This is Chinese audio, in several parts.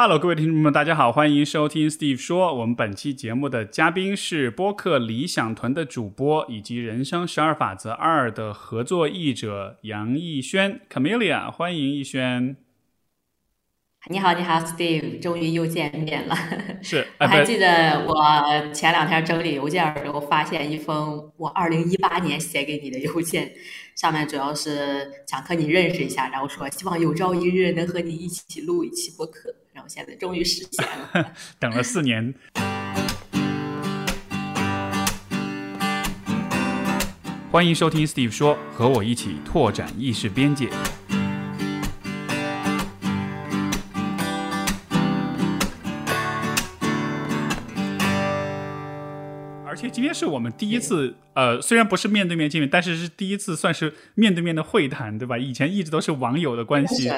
Hello，各位听众们，大家好，欢迎收听 Steve 说。我们本期节目的嘉宾是播客理想屯的主播，以及《人生十二法则二》的合作译者杨逸轩 （Camelia）。欢迎逸轩。你好，你好，Steve，终于又见面了。是，我还记得我前两天整理邮件的时候，发现一封我二零一八年写给你的邮件，上面主要是想和你认识一下，然后说希望有朝一日能和你一起录一期播客，然后现在终于实现了。等了四年。欢迎收听 Steve 说，和我一起拓展意识边界。而且今天是我们第一次，呃，虽然不是面对面见面，但是是第一次算是面对面的会谈，对吧？以前一直都是网友的关系，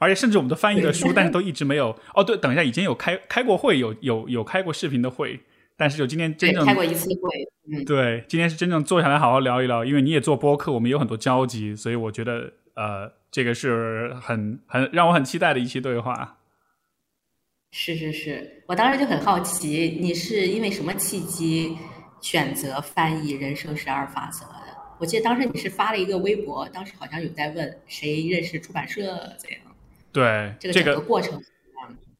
而且甚至我们都翻译了书，但是都一直没有。哦，对，等一下，以前有开开过会，有有有开过视频的会，但是就今天真正开过一次会，嗯，对，今天是真正坐下来好好聊一聊，因为你也做播客，我们有很多交集，所以我觉得，呃，这个是很很让我很期待的一期对话。是是是，我当时就很好奇，你是因为什么契机？选择翻译《人生十二法则》的，我记得当时你是发了一个微博，当时好像有在问谁认识出版社怎样？对，这个整个过程。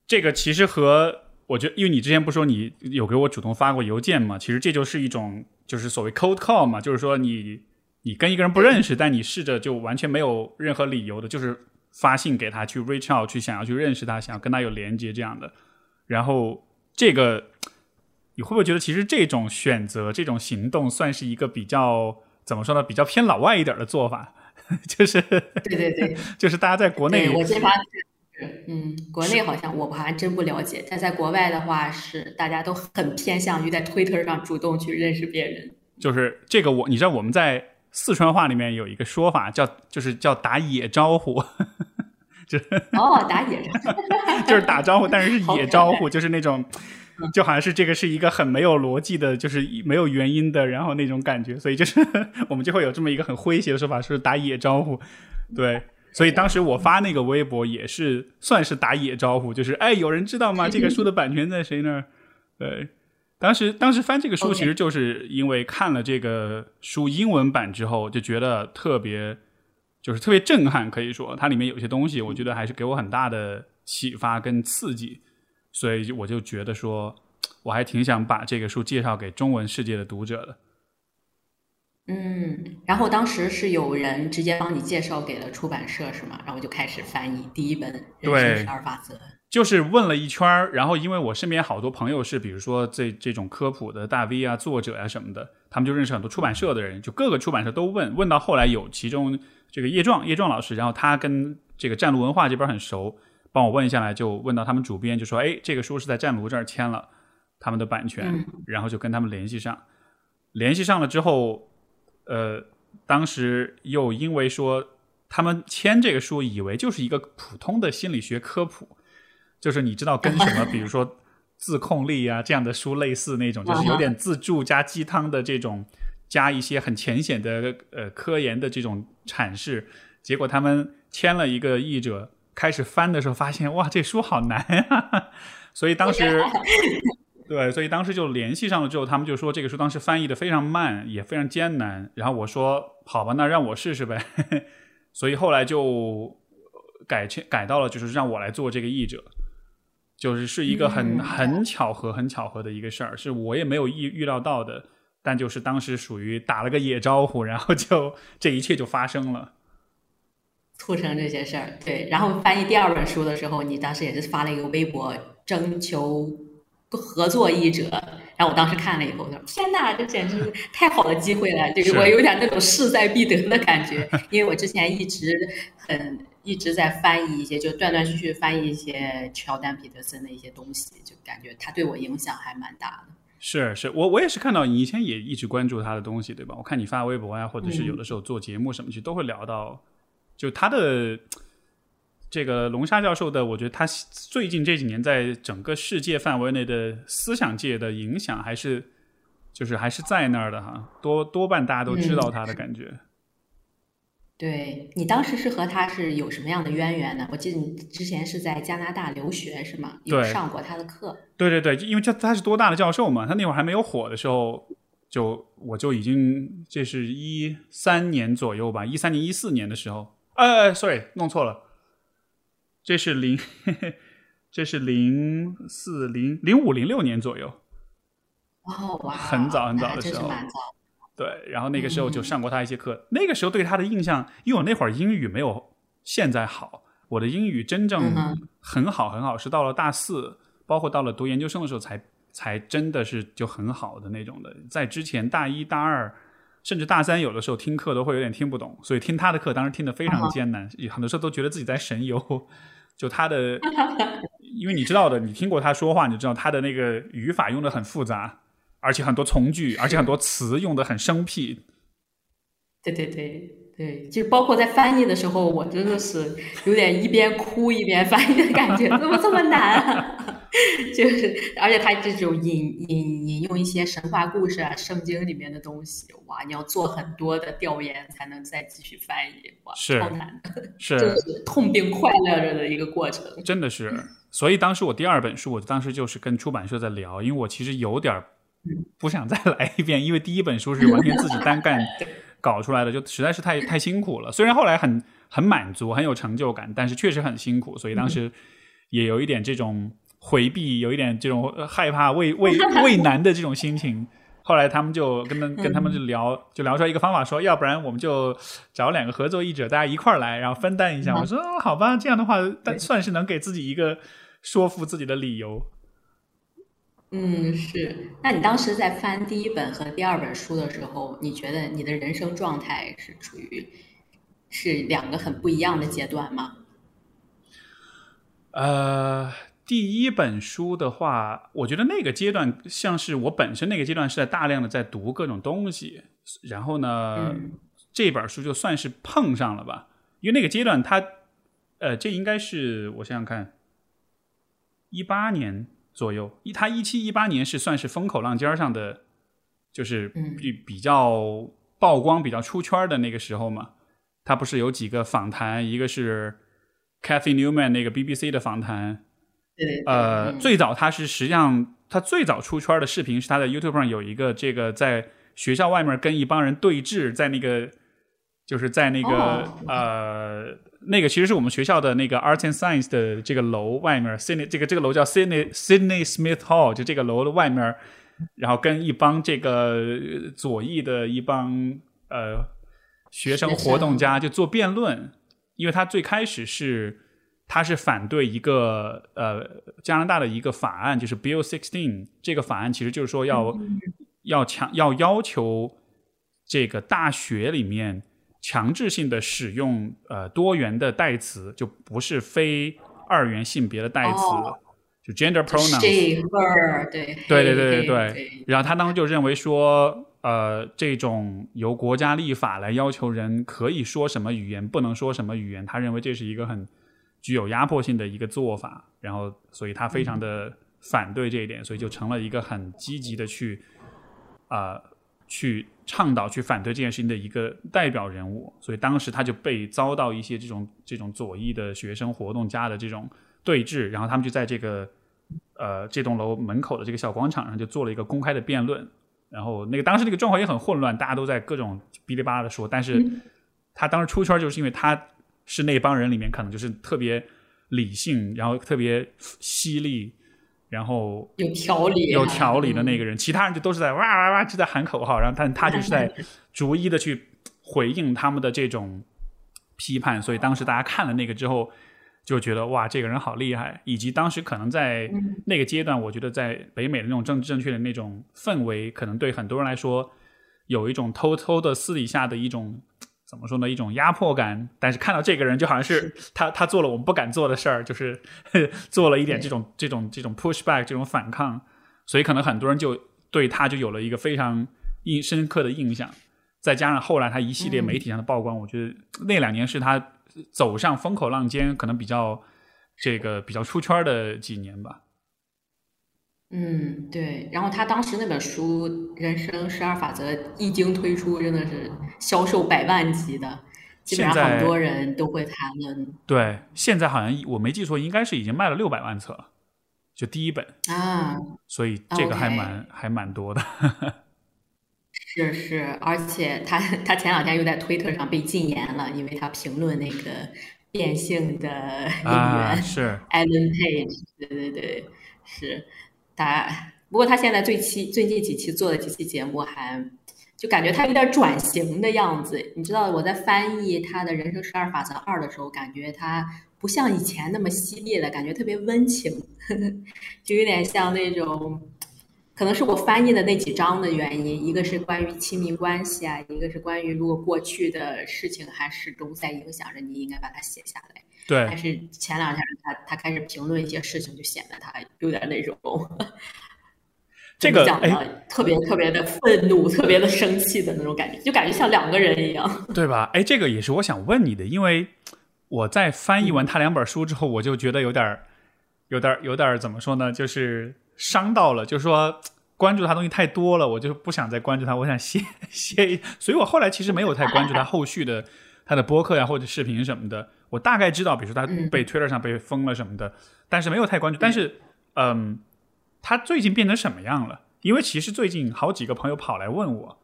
这个其实和我觉得，因为你之前不说你有给我主动发过邮件嘛，其实这就是一种就是所谓 cold call 嘛，就是说你你跟一个人不认识，但你试着就完全没有任何理由的，就是发信给他去 reach out 去想要去认识他，想要跟他有连接这样的，然后这个。你会不会觉得，其实这种选择、这种行动，算是一个比较怎么说呢？比较偏老外一点的做法，就是对对对，就是大家在国内，我先发是，嗯，国内好像我还真不了解，但在国外的话，是大家都很偏向于在 Twitter 上主动去认识别人。就是这个，我你知道我们在四川话里面有一个说法，叫就是叫打野招呼，就哦，打野招呼，就是打招呼，但是是野招呼，就是那种。就好像是这个是一个很没有逻辑的，就是没有原因的，然后那种感觉，所以就是 我们就会有这么一个很诙谐的说法，是打野招呼。对，所以当时我发那个微博也是算是打野招呼，就是哎，有人知道吗？这个书的版权在谁那儿？对，当时当时翻这个书，其实就是因为看了这个书英文版之后，就觉得特别就是特别震撼，可以说它里面有些东西，我觉得还是给我很大的启发跟刺激。所以我就觉得说，我还挺想把这个书介绍给中文世界的读者的。嗯，然后当时是有人直接帮你介绍给了出版社是吗？然后就开始翻译第一本《人生十二法则》。就是问了一圈儿，然后因为我身边好多朋友是，比如说这这种科普的大 V 啊、作者啊什么的，他们就认识很多出版社的人，就各个出版社都问问到后来有其中这个叶壮叶壮老师，然后他跟这个战路文化这边很熟。帮我问下来，就问到他们主编，就说：“哎，这个书是在战卢这儿签了他们的版权，然后就跟他们联系上。联系上了之后，呃，当时又因为说他们签这个书，以为就是一个普通的心理学科普，就是你知道跟什么，比如说自控力啊这样的书类似那种，就是有点自助加鸡汤的这种，加一些很浅显的呃科研的这种阐释。结果他们签了一个译者。”开始翻的时候，发现哇，这书好难呀！所以当时，对，所以当时就联系上了之后，他们就说这个书当时翻译的非常慢，也非常艰难。然后我说好吧，那让我试试呗。所以后来就改签改到了，就是让我来做这个译者，就是是一个很很巧合、很巧合的一个事儿，是我也没有预预料到的。但就是当时属于打了个野招呼，然后就这一切就发生了。促成这些事儿，对。然后翻译第二本书的时候，你当时也是发了一个微博征求合作译者。然后我当时看了以后，我说：“天哪，这简直是 太好的机会了！”就是我有点那种势在必得的感觉，因为我之前一直很一直在翻译一些，就断断续续翻译一些乔丹·彼得森的一些东西，就感觉他对我影响还蛮大的。是是，我我也是看到你以前也一直关注他的东西，对吧？我看你发微博呀，或者是有的时候做节目什么，其实都会聊到。就他的这个龙沙教授的，我觉得他最近这几年在整个世界范围内的思想界的影响，还是就是还是在那儿的哈，多多半大家都知道他的感觉。对你当时是和他是有什么样的渊源呢？我记得你之前是在加拿大留学是吗？有对上过他的课。对对对，因为这他是多大的教授嘛，他那会儿还没有火的时候，就我就已经这是一三年左右吧，一三年一四年的时候，呃，sorry，弄错了，这是零，这是零四零零五零六年左右，哦哇，很早很早的时候。对，然后那个时候就嗯上过他一些课，那个时候对他的印象，因为我那会儿英语没有现在好，我的英语真正很好很好，是到了大四，包括到了读研究生的时候才才真的是就很好的那种的，在之前大一大二。甚至大三有的时候听课都会有点听不懂，所以听他的课当时听得非常艰难，很多时候都觉得自己在神游。就他的，因为你知道的，你听过他说话，你就知道他的那个语法用的很复杂，而且很多从句，而且很多词用的很生僻。对对对对，就包括在翻译的时候，我真的是有点一边哭一边翻译的感觉，怎么这么难啊？就是，而且他这种引引引用一些神话故事啊、圣经里面的东西，哇，你要做很多的调研才能再继续翻译，哇，是超难的，是，痛并快乐着的一个过程。真的是。所以当时我第二本书，我当时就是跟出版社在聊，因为我其实有点儿不想再 来一遍，因为第一本书是完全自己单干搞出来的，就实在是太太辛苦了。虽然后来很很满足，很有成就感，但是确实很辛苦，所以当时也有一点这种回避，有一点这种呃害怕、畏畏畏难的这种心情。后来他们就跟他跟他们就聊，就聊出来一个方法，说要不然我们就找两个合作译者，大家一块儿来，然后分担一下。我说、哦好吧，这样的话，但算是能给自己一个说服自己的理由。嗯，是。那你当时在翻第一本和第二本书的时候，你觉得你的人生状态是处于是两个很不一样的阶段吗？呃，第一本书的话，我觉得那个阶段像是我本身那个阶段是在大量的在读各种东西，然后呢，嗯。这本书就算是碰上了吧，因为那个阶段它，呃，这应该是我想想看，一八年左右，一他一七一八年是算是风口浪尖上的，就是嗯。比比较曝光、比较出圈的那个时候嘛。他不是有几个访谈，一个是 Cathy Newman 那个 BBC 的访谈，对对对，呃，嗯。最早他是实际上他最早出圈的视频是他在 YouTube 上有一个这个在学校外面跟一帮人对峙，在那个就是在那个、哦。呃那个其实是我们学校的那个 Arts and Science 的这个楼外面，Sydney 这个这个楼叫 Sydney Sydney Smith Hall，就这个楼的外面，然后跟一帮这个呃左翼的一帮呃学生活动家就做辩论，因为他最开始是他是反对一个呃加拿大的一个法案，就是 Bill Sixteen 这个法案，其实就是说要、要强要要求这个大学里面强制性的使用呃多元的代词，就不是非二元性别的代词，哦。就 gender pronouns。对对对。对对，然后他当时就认为说，呃，这种由国家立法来要求人可以说什么语言，不能说什么语言，他认为这是一个很具有压迫性的一个做法，然后所以他非常的反对这一点，所以就成了一个很积极的去啊、呃去倡导、去反对这件事情的一个代表人物，所以当时他就被遭到一些这种这种左翼的学生活动家的这种对峙，然后他们就在这个呃这栋楼门口的这个小广场上就做了一个公开的辩论，然后那个当时那个状况也很混乱，大家都在各种哔哩吧啦的说，但是他当时出圈就是因为他是那帮人里面可能就是特别理性，然后特别犀利，然后有条理，有条理的那个，个人，其他人就都是在哇哇哇就在喊口号，然后但他就是在 逐一的去回应他们的这种批判，所以当时大家看了那个之后，就觉得哇这个人好厉害，以及当时可能在那个阶段，我觉得在北美的那种政治正确的那种氛围，可能对很多人来说有一种偷偷的私底下的一种。怎么说呢？一种压迫感，但是看到这个人，就好像是他他做了我们不敢做的事儿，就是 做了一点这种这种这种 push back 这种反抗，所以可能很多人就对他就有了一个非常印深刻的印象。再加上后来他一系列媒体上的曝光，我觉得那两年是他走上风口浪尖，可能比较这个比较出圈的几年吧。嗯，对。然后他当时那本书《人生十二法则》一经推出，真的是销售百万级的。基本上很多人都会谈论。对，现在好像我没记错，应该是已经卖了六百万册了，就第一本啊。所以这个还蛮还蛮多的。是是，而且他他前两天又在推特上被禁言了，因为他评论那个变性的演员是 Alan Page。对对对，是他。不过他现在最期最近几期做的几期节目还。就感觉他有点转型的样子，你知道我在翻译他的人生十二法则二的时候，感觉他不像以前那么犀利了，感觉特别温情，呵 呵就有点像那种，可能是我翻译的那几章的原因，一个是关于亲密关系啊，一个是关于如果过去的事情还始终在影响着你，应该把它写下来。对。但是前两天他他开始评论一些事情，就显得他有点那种。这个哎，特别特别的愤怒，特别的生气的那种感觉，就感觉像两个人一样，对吧？哎，这个也是我想问你的，因为我在翻译完他两本书之后，我就觉得有点有点有点怎么说呢？就是伤到了，就是说关注他东西太多了，我就不想再关注他，我想歇 歇。所以我后来其实没有太关注他后续的他的播客呀或者视频什么的。我大概知道，比如说他被 Twitter 上被封了什么的，但是没有太关注。但是，嗯。他最近变成什么样了？因为其实最近好几个朋友跑来问我，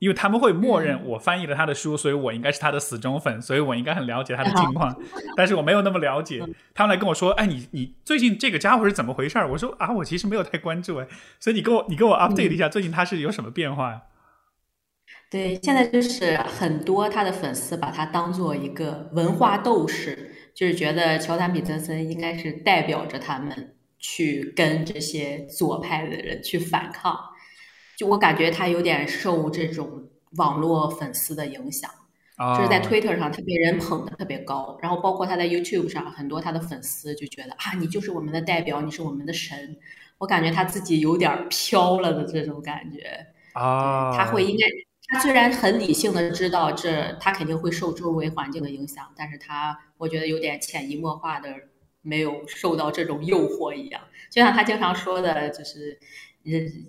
因为他们会默认我翻译了他的书，所以我应该是他的死忠粉，所以我应该很了解他的近况。但是我没有那么了解。他们来跟我说：“哎，你你最近这个家伙是怎么回事？”我说：“啊，我其实没有太关注哎。”所以你给我你给我 update 一下，最近他是有什么变化？对，现在就是很多他的粉丝把他当做一个文化斗士，就是觉得乔丹·比特森应该是代表着他们。去跟这些左派的人去反抗，就我感觉他有点受这种网络粉丝的影响，就是在 Twitter 上他被人捧的特别高，然后包括他在 YouTube 上，很多他的粉丝就觉得啊，你就是我们的代表，你是我们的神。我感觉他自己有点飘了的这种感觉啊，他会应该，他虽然很理性的知道这他肯定会受周围环境的影响，但是他我觉得有点潜移默化的。没有受到这种诱惑一样，就像他经常说的，就是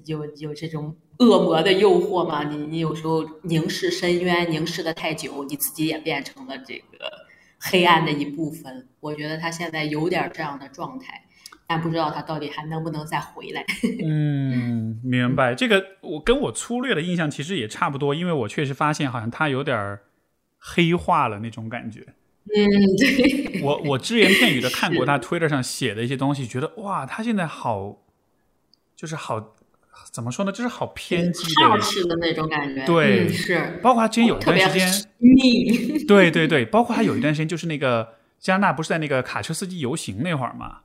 有有这种恶魔的诱惑嘛。你你有时候凝视深渊，凝视的太久，你自己也变成了这个黑暗的一部分。我觉得他现在有点这样的状态，但不知道他到底还能不能再回来。嗯，明白。这个我跟我粗略的印象其实也差不多，因为我确实发现好像他有点黑化了那种感觉。嗯，对，我 我只言片语的看过他 Twitter 上写的一些东西，觉得哇，他现在好，就是好，怎么说呢，就是好偏激的，式的那种感觉。对，是。包括他之前有一段时间，逆。对对对，包括他有一段时间，就是那个加拿大不是在那个卡车司机游行那会儿嘛，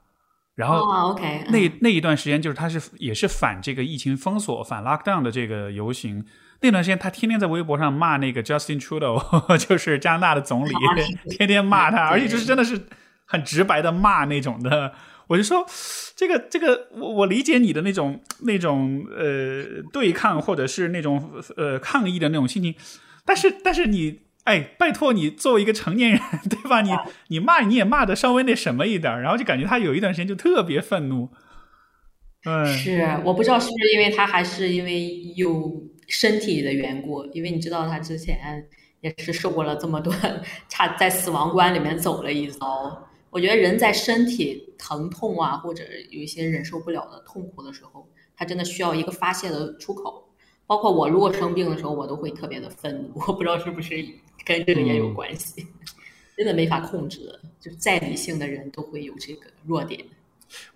然后 OK，那那一段时间就是他是也是反这个疫情封锁、反 lockdown 的这个游行。那段时间，他天天在微博上骂那个 Justin Trudeau，就是加拿大的总理，天天骂他，而且就是真的是很直白的骂那种的。我就说，这个这个，我我理解你的那种那种呃对抗或者是那种呃抗议的那种心情，但是但是你哎，拜托你作为一个成年人，对吧？你你骂你也骂的稍微那什么一点，然后就感觉他有一段时间就特别愤怒。嗯，是我不知道是不是因为他还是因为有。身体的缘故，因为你知道他之前也是受过了这么多，差在死亡关里面走了一遭。我觉得人在身体疼痛啊，或者有一些忍受不了的痛苦的时候，他真的需要一个发泄的出口。包括我如果生病的时候，我都会特别的愤怒。我不知道是不是跟这个也有关系，真的没法控制。就是再理性的人都会有这个弱点。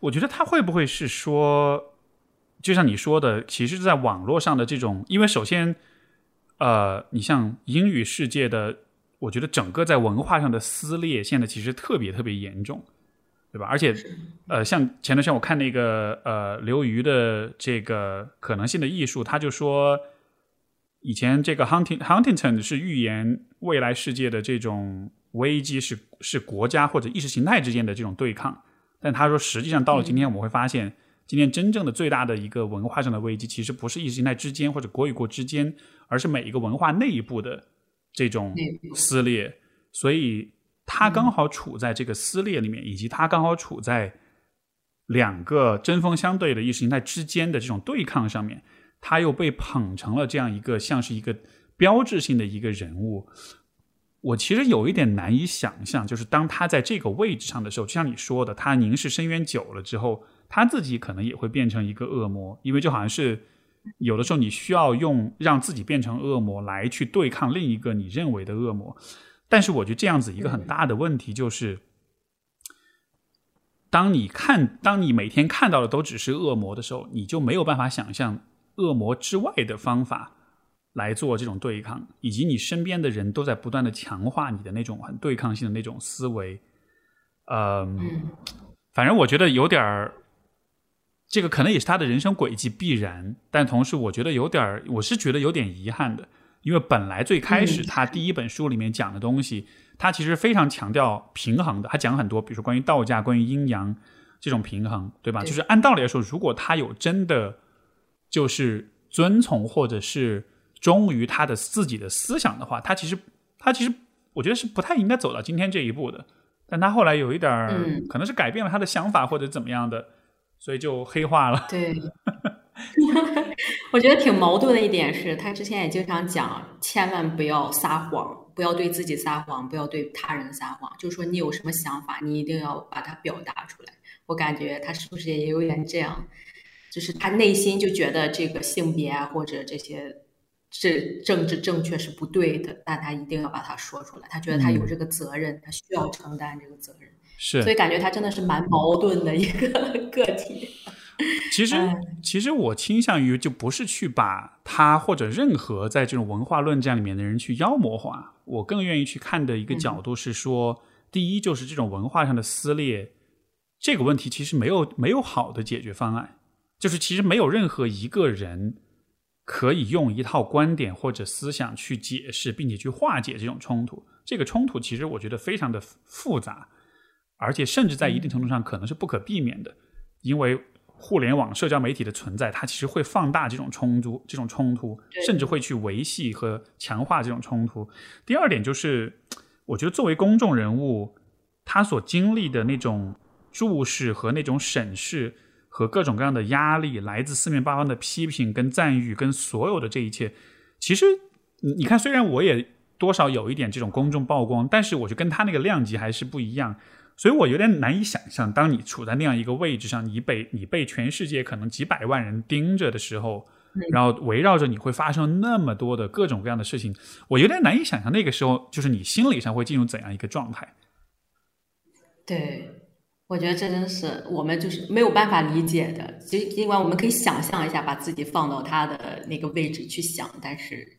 我觉得他会不会是说？就像你说的，其实，在网络上的这种，因为首先，呃，你像英语世界的，我觉得整个在文化上的撕裂，现在其实特别特别严重，对吧？而且，呃，像前段时间我看那个呃刘瑜的这个可能性的艺术，他就说，以前这个 Hunting Huntington 是预言未来世界的这种危机是是国家或者意识形态之间的这种对抗，但他说，实际上到了今天，我们会发现。今天真正的最大的一个文化上的危机，其实不是意识形态之间或者国与国之间，而是每一个文化内部的这种撕裂。所以，他刚好处在这个撕裂里面，以及他刚好处在两个针锋相对的意识形态之间的这种对抗上面，他又被捧成了这样一个像是一个标志性的一个人物。我其实有一点难以想象，就是当他在这个位置上的时候，就像你说的，他凝视深渊久了之后，他自己可能也会变成一个恶魔，因为就好像是有的时候你需要用让自己变成恶魔来去对抗另一个你认为的恶魔。但是我觉得这样子一个很大的问题就是，当你看，当你每天看到的都只是恶魔的时候，你就没有办法想象恶魔之外的方法来做这种对抗，以及你身边的人都在不断的强化你的那种很对抗性的那种思维。嗯，反正我觉得有点儿，这个可能也是他的人生轨迹必然，但同时我觉得有点儿，我是觉得有点遗憾的。因为本来最开始他第一本书里面讲的东西，他其实非常强调平衡的。他讲很多，比如说关于道家、关于阴阳这种平衡，对吧？就是按道理来说，如果他有真的就是遵从或者是忠于他的自己的思想的话，他其实他其实我觉得是不太应该走到今天这一步的。但他后来有一点儿，可能是改变了他的想法或者怎么样的，所以就黑化了。对。我觉得挺矛盾的一点是，他之前也经常讲，千万不要撒谎，不要对自己撒谎，不要对他人撒谎。就是说，你有什么想法，你一定要把它表达出来。我感觉他是不是也有点这样？就是他内心就觉得这个性别啊，或者这些这政治正确是不对的，但他一定要把它说出来。他觉得他有这个责任，他需要承担这个责任。是，所以感觉他真的是蛮矛盾的一个 个体。其实，其实我倾向于就不是去把他或者任何在这种文化论战里面的人去妖魔化。我更愿意去看的一个角度是说，第一就是这种文化上的撕裂，这个问题其实没有没有好的解决方案，就是其实没有任何一个人可以用一套观点或者思想去解释并且去化解这种冲突。这个冲突其实我觉得非常的复杂，而且甚至在一定程度上可能是不可避免的，因为。互联网社交媒体的存在，它其实会放大这种冲突，这种冲突，甚至会去维系和强化这种冲突。第二点就是，我觉得作为公众人物，他所经历的那种注视和那种审视，和各种各样的压力，来自四面八方的批评跟赞誉，跟所有的这一切，其实你看，虽然我也多少有一点这种公众曝光，但是我觉得跟他那个量级还是不一样。所以我有点难以想象，当你处在那样一个位置上，你被你被全世界可能几百万人盯着的时候，然后围绕着你会发生那么多的各种各样的事情，我有点难以想象那个时候就是你心理上会进入怎样一个状态。对，我觉得这真是我们就是没有办法理解的。尽尽管我们可以想象一下，把自己放到他的那个位置去想，但是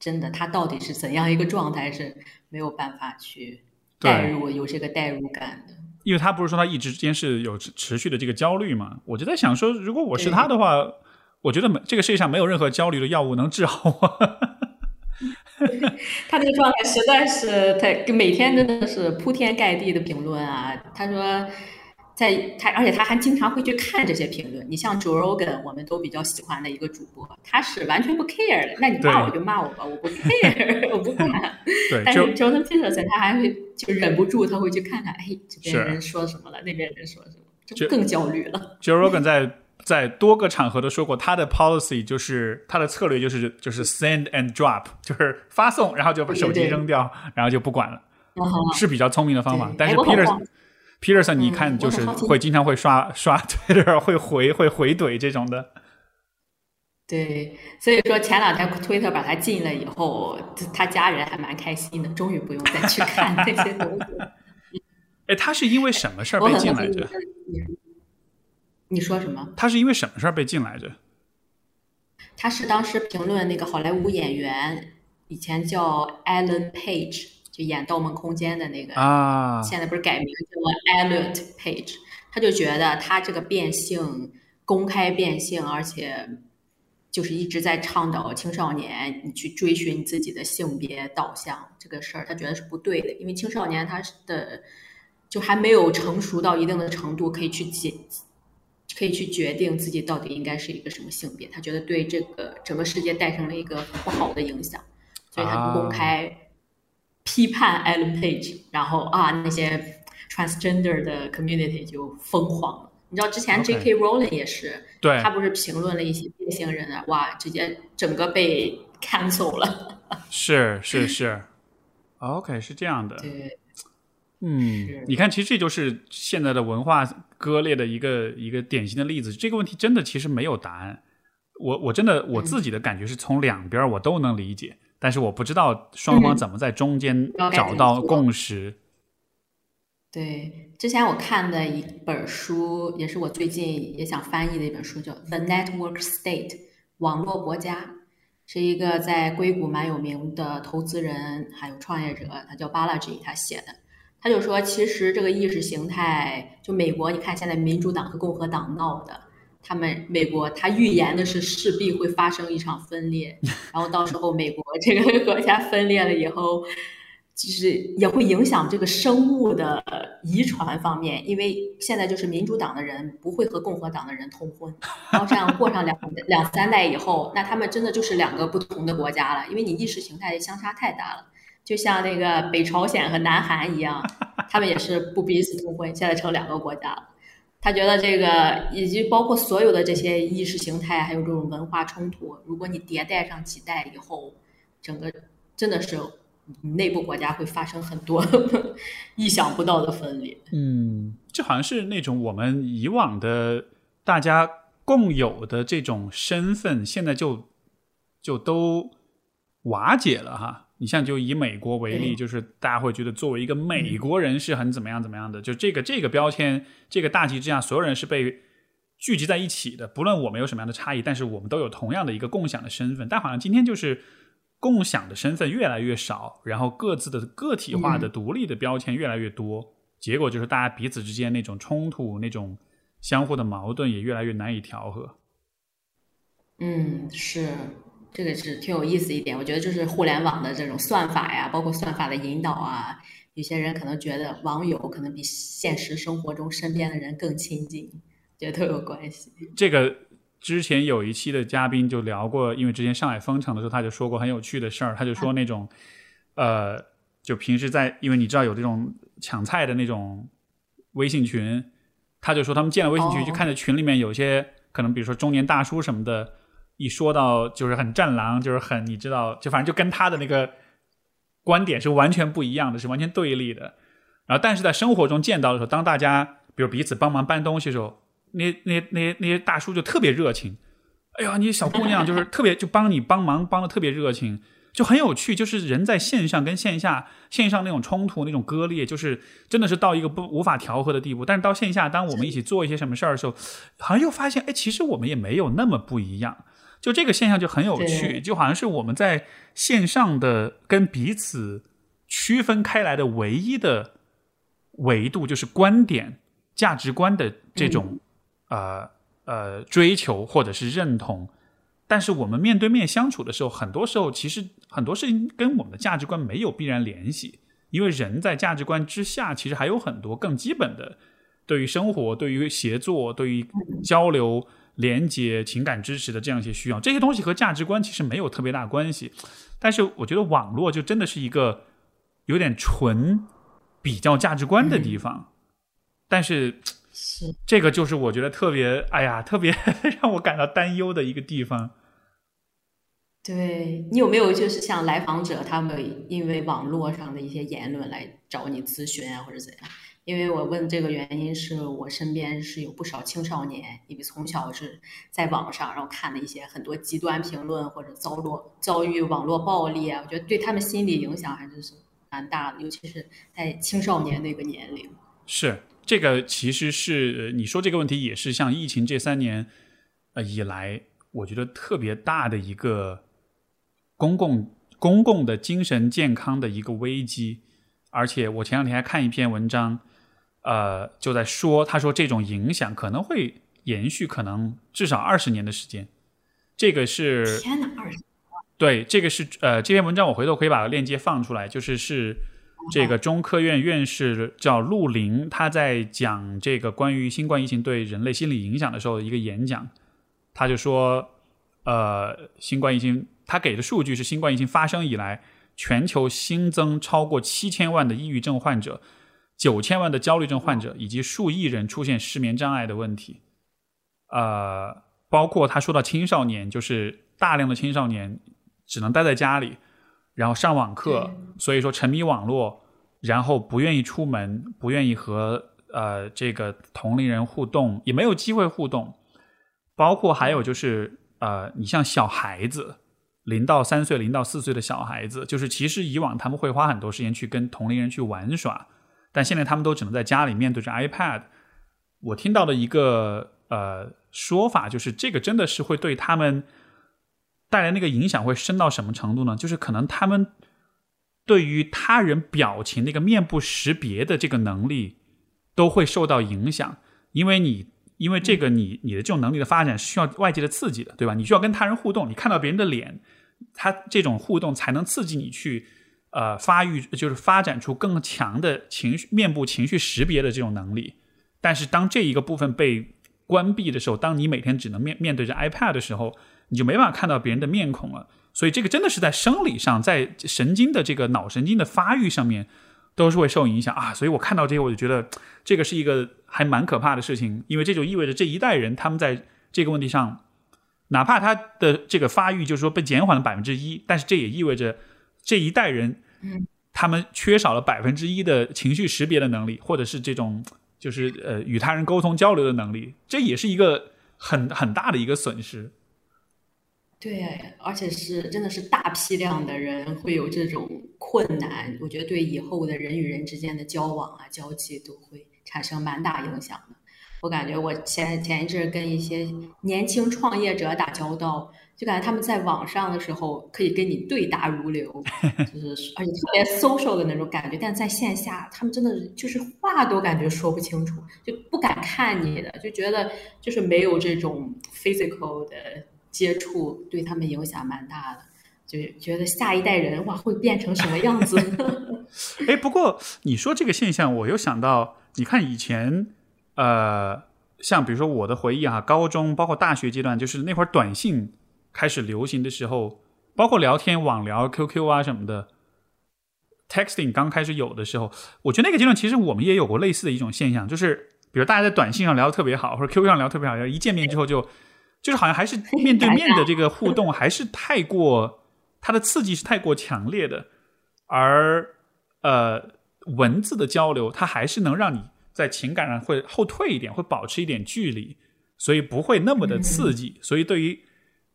真的他到底是怎样一个状态，是没有办法去。代入有这个代入感的，因为他不是说他一直之间是有持续的这个焦虑嘛？我就在想说，如果我是他的话，我觉得没这个世界上没有任何焦虑的药物能治好我。他这个状态实在是，太每天真的是铺天盖地的评论啊。他说。在他，而且他还经常会去看这些评论。你像 Joe Rogan，我们都比较喜欢的一个主播，他是完全不 care 的。那你骂我就骂我吧，我不 care，我不管。对，但是 Jordan Peterson 他还会就忍不住，他会去看看，哎，这边人说什么了，那边人说什么，就更焦虑了。Joe Rogan 在在多个场合都说过，他的 policy 就是他的策略就是就是 send and drop，就是发送，然后就把手机扔掉，然后就不管了，是比较聪明的方法。但是 Peterson。Peterson，你看，就是会经常会刷 刷 Twitter，会回会回怼这种的。对，所以说前两天 Twitter 把他禁了以后，他家人还蛮开心的，终于不用再去看那些东西。哎，他是因为什么事儿被禁来着？你说什么？他是因为什么事儿被禁来着？他是当时评论那个好莱坞演员，以前叫 Alan Page。演《盗梦空间》的那个啊，现在不是改名叫 Elliot Page，他就觉得他这个变性公开变性，而且就是一直在倡导青少年你去追寻自己的性别导向这个事儿，他觉得是不对的，因为青少年他的就还没有成熟到一定的程度，可以去解，可以去决定自己到底应该是一个什么性别，他觉得对这个整个世界带上了一个不好的影响，所以他不公开。批判 Alan Page，然后啊，那些 transgender 的 community 就疯狂了。你知道之前 J.K. Rowling 也是，对，他不是评论了一些变性人啊，哇，直接整个被 cancel 了。是是是，OK，是这样的。对，嗯，你看，其实这就是现在的文化割裂的一个一个典型的例子。这个问题真的其实没有答案。我我真的我自己的感觉是从两边我都能理解，但是我不知道双方嗯怎么在中间找到共识。对，之前我看的一本书，也是我最近也想翻译的一本书，叫《The Network State》网络国家，是一个在硅谷蛮有名的投资人还有创业者，他叫 Balaji，他写的。他就说，其实这个意识形态，就美国，你看现在民主党和共和党闹的，他们美国他预言的是势必会发生一场分裂，然后到时候美国这个国家分裂了以后。就是也会影响这个生物的遗传方面，因为现在就是民主党的人不会和共和党的人通婚，然后这样过上两 两三代以后，那他们真的就是两个不同的国家了，因为你意识形态相差太大了，就像那个北朝鲜和南韩一样，他们也是不彼此通婚，现在成两个国家了。他觉得这个以及包括所有的这些意识形态，还有这种文化冲突，如果你迭代上几代以后，整个真的是。内部国家会发生很多 意想不到的分裂。嗯，这好像是那种我们以往的大家共有的这种身份，现在就就都瓦解了哈。你像就以美国为例，就是大家会觉得作为一个美国人是很怎么样怎么样的，就这个这个标签，这个大旗之下，所有人是被聚集在一起的，不论我们有什么样的差异，但是我们都有同样的一个共享的身份。但好像今天就是。共享的身份越来越少，然后各自的个体化的独立的标签越来越多，嗯、结果就是大家彼此之间那种冲突、那种相互的矛盾也越来越难以调和。嗯，是这个是挺有意思一点，我觉得就是互联网的这种算法呀，包括算法的引导啊，有些人可能觉得网友可能比现实生活中身边的人更亲近，觉得都有关系。这个。之前有一期的嘉宾就聊过，因为之前上海封城的时候，他就说过很有趣的事儿。他就说那种，呃，就平时在，因为你知道有这种抢菜的那种微信群，他就说他们建了微信群，就看着群里面有些可能，比如说中年大叔什么的，一说到就是很战狼，就是很你知道，就反正就跟他的那个观点是完全不一样的，是完全对立的。然后，但是在生活中见到的时候，当大家比如彼此帮忙搬东西的时候。那那那那些大叔就特别热情，哎呀，你小姑娘就是特别就帮你帮忙帮的特别热情，就很有趣。就是人在线上跟线下线上那种冲突那种割裂，就是真的是到一个不无法调和的地步。但是到线下，当我们一起做一些什么事儿的时候，好像又发现，哎，其实我们也没有那么不一样。就这个现象就很有趣，就好像是我们在线上的跟彼此区分开来的唯一的维度，就是观点、价值观的这种。嗯。呃呃，追求或者是认同，但是我们面对面相处的时候，很多时候其实很多事情跟我们的价值观没有必然联系，因为人在价值观之下，其实还有很多更基本的对于生活、对于协作、对于交流、连接、情感支持的这样一些需要，这些东西和价值观其实没有特别大关系。但是我觉得网络就真的是一个有点纯比较价值观的地方，但是。是这个就是我觉得特别，哎呀，特别 让我感到担忧的一个地方。对你有没有就是像来访者他们因为网络上的一些言论来找你咨询啊，或者怎样？因为我问这个原因是我身边是有不少青少年，因为从小是在网上，然后看了一些很多极端评论或者遭落遭遇网络暴力啊，我觉得对他们心理影响还是是蛮大的，尤其是在青少年那个年龄。是。这个其实是你说这个问题，也是像疫情这三年呃以来，我觉得特别大的一个公共公共的精神健康的一个危机。而且我前两天还看一篇文章，呃，就在说，他说这种影响可能会延续，可能至少二十年的时间。这个是天哪，二十对，这个是呃，这篇文章我回头可以把链接放出来，就是是。这个中科院院士叫陆林，他在讲这个关于新冠疫情对人类心理影响的时候一个演讲，他就说，呃，新冠疫情他给的数据是新冠疫情发生以来，全球新增超过七千万的抑郁症患者，九千万的焦虑症患者，以及数亿人出现失眠障碍的问题。呃，包括他说到青少年，就是大量的青少年只能待在家里。然后上网课，所以说沉迷网络，然后不愿意出门，不愿意和呃这个同龄人互动，也没有机会互动。包括还有就是呃，你像小孩子，零到三岁、零到四岁的小孩子，就是其实以往他们会花很多时间去跟同龄人去玩耍，但现在他们都只能在家里面对着 iPad。我听到的一个呃说法就是，这个真的是会对他们带来那个影响会深到什么程度呢？就是可能他们对于他人表情那个面部识别的这个能力都会受到影响，因为你。因为这个，你你的这种能力的发展是需要外界的刺激的，对吧？你需要跟他人互动，你看到别人的脸，他这种互动才能刺激你去呃发育，就是发展出更强的情绪面部情绪识别的这种能力。但是当这一个部分被关闭的时候，当你每天只能面面对着 iPad 的时候，你就没办法看到别人的面孔了。所以这个真的是在生理上，在神经的这个脑神经的发育上面。都是会受影响啊，所以我看到这些，我就觉得这个是一个还蛮可怕的事情，因为这就意味着这一代人他们在这个问题上，哪怕他的这个发育就是说被减缓了百分之一，但是这也意味着这一代人，他们缺少了百分之一的情绪识别的能力，或者是这种就是呃与他人沟通交流的能力，这也是一个很很大的一个损失。对，而且是真的是大批量的人会有这种困难，我觉得对以后的人与人之间的交往啊、交际都会产生蛮大影响的。我感觉我前前一阵跟一些年轻创业者打交道，就感觉他们在网上的时候可以跟你对答如流，就是而且特别 social 的那种感觉，但在线下他们真的就是话都感觉说不清楚，就不敢看你的，就觉得就是没有这种 physical 的。接触对他们影响蛮大的，就觉得下一代人哇会变成什么样子？哎，不过你说这个现象，我又想到，你看以前，呃，像比如说我的回忆啊，高中包括大学阶段，就是那会儿短信开始流行的时候，包括聊天网聊 QQ 啊什么的，texting 刚开始有的时候，我觉得那个阶段其实我们也有过类似的一种现象，就是比如大家在短信上聊的特别好，或者 QQ 上聊特别好，一见面之后就。就是好像还是 面对面的这个互动还是太过，它的刺激是太过强烈的，而呃文字的交流它还是能让你在情感上会后退一点，会保持一点距离，所以不会那么的刺激。所以对于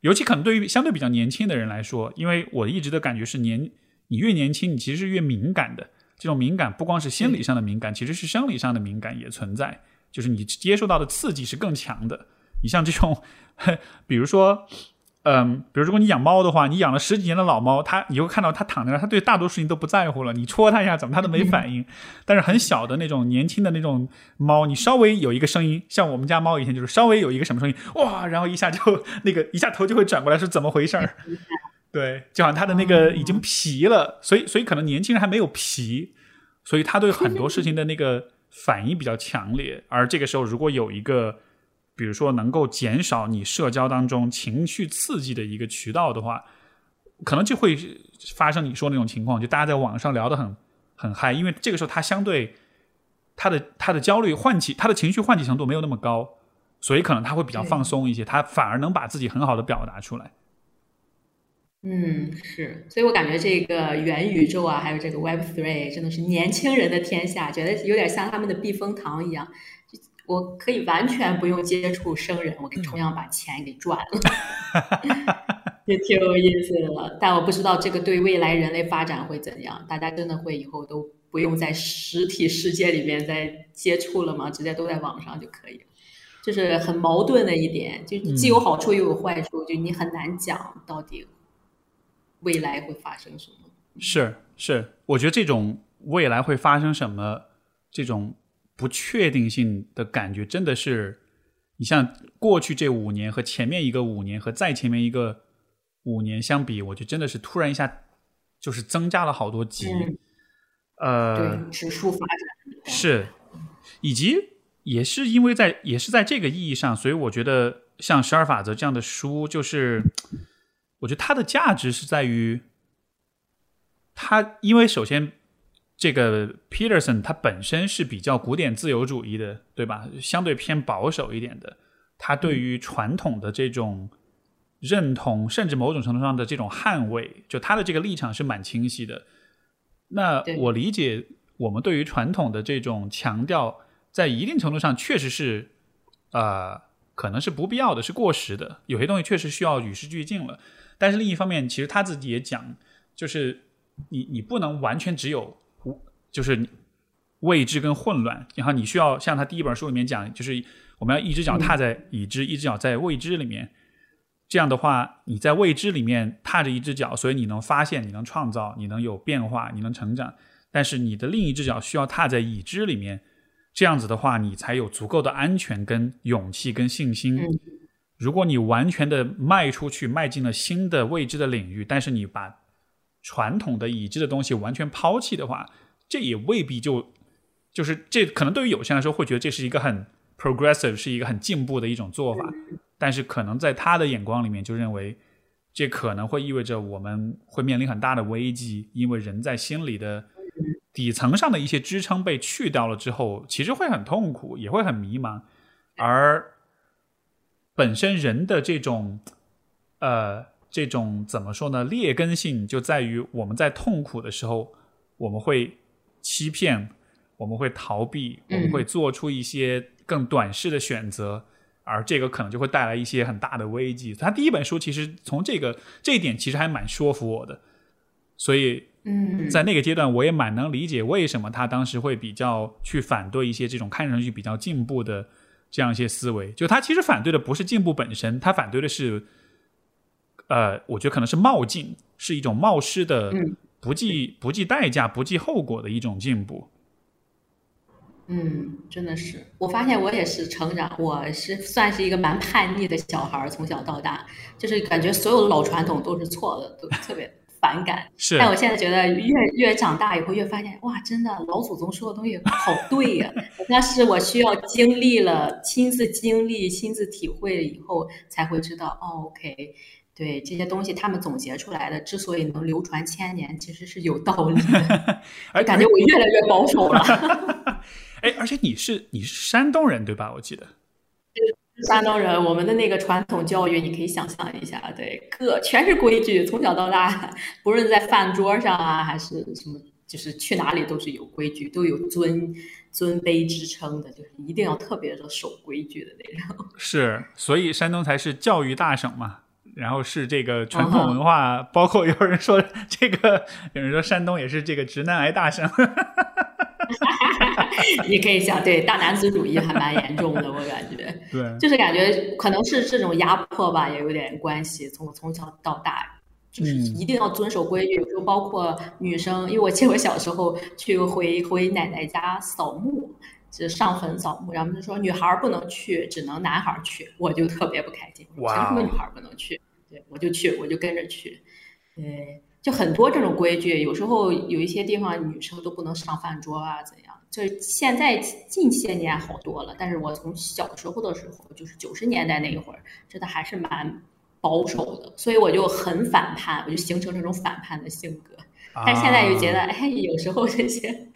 尤其可能对于相对比较年轻的人来说，因为我一直的感觉是年你越年轻，你其实是越敏感的。这种敏感不光是心理上的敏感，其实是生理上的敏感也存在，就是你接受到的刺激是更强的。你像这种。比如说，嗯，比如如果你养猫的话，你养了十几年的老猫，它你会看到它躺在那，它对大多数事情都不在乎了。你戳它一下，怎么它都没反应。但是很小的那种年轻的那种猫，你稍微有一个声音，像我们家猫以前就是稍微有一个什么声音，哇，然后一下就那个一下头就会转过来，是怎么回事儿？对，就好像它的那个已经皮了，所以所以可能年轻人还没有皮，所以它对很多事情的那个反应比较强烈。而这个时候如果有一个。比如说，能够减少你社交当中情绪刺激的一个渠道的话，可能就会发生你说那种情况，就大家在网上聊得很很嗨，因为这个时候他相对他的他的焦虑唤起他的情绪唤起程度没有那么高，所以可能他会比较放松一些，他反而能把自己很好的表达出来。嗯，是，所以我感觉这个元宇宙啊，还有这个 Web Three 真的是年轻人的天下，觉得有点像他们的避风塘一样。我可以完全不用接触生人，我可以同样把钱给赚了，也挺有意思的。但我不知道这个对未来人类发展会怎样。大家真的会以后都不用在实体世界里面再接触了吗？直接都在网上就可以了？就是很矛盾的一点，就既有好处又有坏处，就你很难讲到底未来会发生什么。是是，我觉得这种未来会发生什么这种。不确定性的感觉真的是，你像过去这五年和前面一个五年和再前面一个五年相比，我觉得真的是突然一下就是增加了好多级。呃，对，指数发展是，以及也是因为在也是在这个意义上，所以我觉得像十二法则这样的书，就是我觉得它的价值是在于它，因为首先。这个 Peterson 他本身是比较古典自由主义的，对吧？相对偏保守一点的。他对于传统的这种认同，甚至某种程度上的这种捍卫，就他的这个立场是蛮清晰的。那我理解，我们对于传统的这种强调，在一定程度上确实是，呃，可能是不必要的，是过时的。有些东西确实需要与时俱进了。但是另一方面，其实他自己也讲，就是你你不能完全只有无，就是未知跟混乱，然后你需要像他第一本书里面讲，就是我们要一只脚踏在已知，一只脚在未知里面。这样的话，你在未知里面踏着一只脚，所以你能发现，你能创造，你能有变化，你能成长。但是你的另一只脚需要踏在已知里面，这样子的话，你才有足够的安全、跟勇气、跟信心。嗯如果你完全的迈出去，迈进了新的未知的领域，但是你把传统的已知的东西完全抛弃的话，这也未必就就是这可能对于有些人来说会觉得这是一个很 progressive，是一个很进步的一种做法，但是可能在他的眼光里面就认为这可能会意味着我们会面临很大的危机，因为人在心里的底层上的一些支撑被去掉了之后，其实会很痛苦，也会很迷茫，而本身人的这种呃这种怎么说呢？劣根性就在于我们在痛苦的时候，我们会欺骗，我们会逃避，我们会做出一些更短视的选择，而这个可能就会带来一些很大的危机。他第一本书其实从这个这一点其实还蛮说服我的，所以嗯，在那个阶段，我也蛮能理解为什么他当时会比较去反对一些这种看上去比较进步的这样一些思维。就他其实反对的不是进步本身，他反对的是，呃，我觉得可能是冒进，是一种冒失的嗯、不计不计代价、不计后果的一种进步。嗯，真的是，我发现我也是成长，我是算是一个蛮叛逆的小孩儿，从小到大，就是感觉所有的老传统都是错的，都特别 反感。是但我现在觉得越越长大以后，越发现哇，真的老祖宗说的东西好对呀、那是我需要经历了、亲自经历、亲自体会了以后，才会知道哦，OK。对这些东西，他们总结出来的，之所以能流传千年，其实是有道 理的。而感觉我越来越保守了。哎，而且你是你是山东人对吧？我记得 山东人，我们的那个传统教育，你可以想象一下，对，各全是规矩，从小到大，不论在饭桌上啊，还是什么，就是去哪里都是有规矩，都有尊尊卑之称的，就是一定要特别的守规矩的那种。是，所以山东才是教育大省嘛。然后是这个传统文化，包括有人说这个，有人说山东也是这个直男癌大省。你可以想，对大男子主义还蛮严重的，我感觉，对，就是感觉可能是这种压迫吧，也有点关系。从从小到大，就是嗯一定要遵守规矩。有时候包括女生，因为我记得我小时候去回回奶奶家扫墓，就是上坟扫墓，然后就说女孩儿不能去，只能男孩儿去，我就特别不开心，凭哇哦什么女孩儿不能去？对，我就去，我就跟着去。对，就很多这种规矩，有时候有一些地方女生都不能上饭桌啊，怎样？就现在近些年好多了，但是我从小时候的时候，就是九十年代那一会儿，真的还是蛮保守的，所以我就很反叛，我就形成这种反叛的性格。但现在又觉得，啊哎，有时候这些，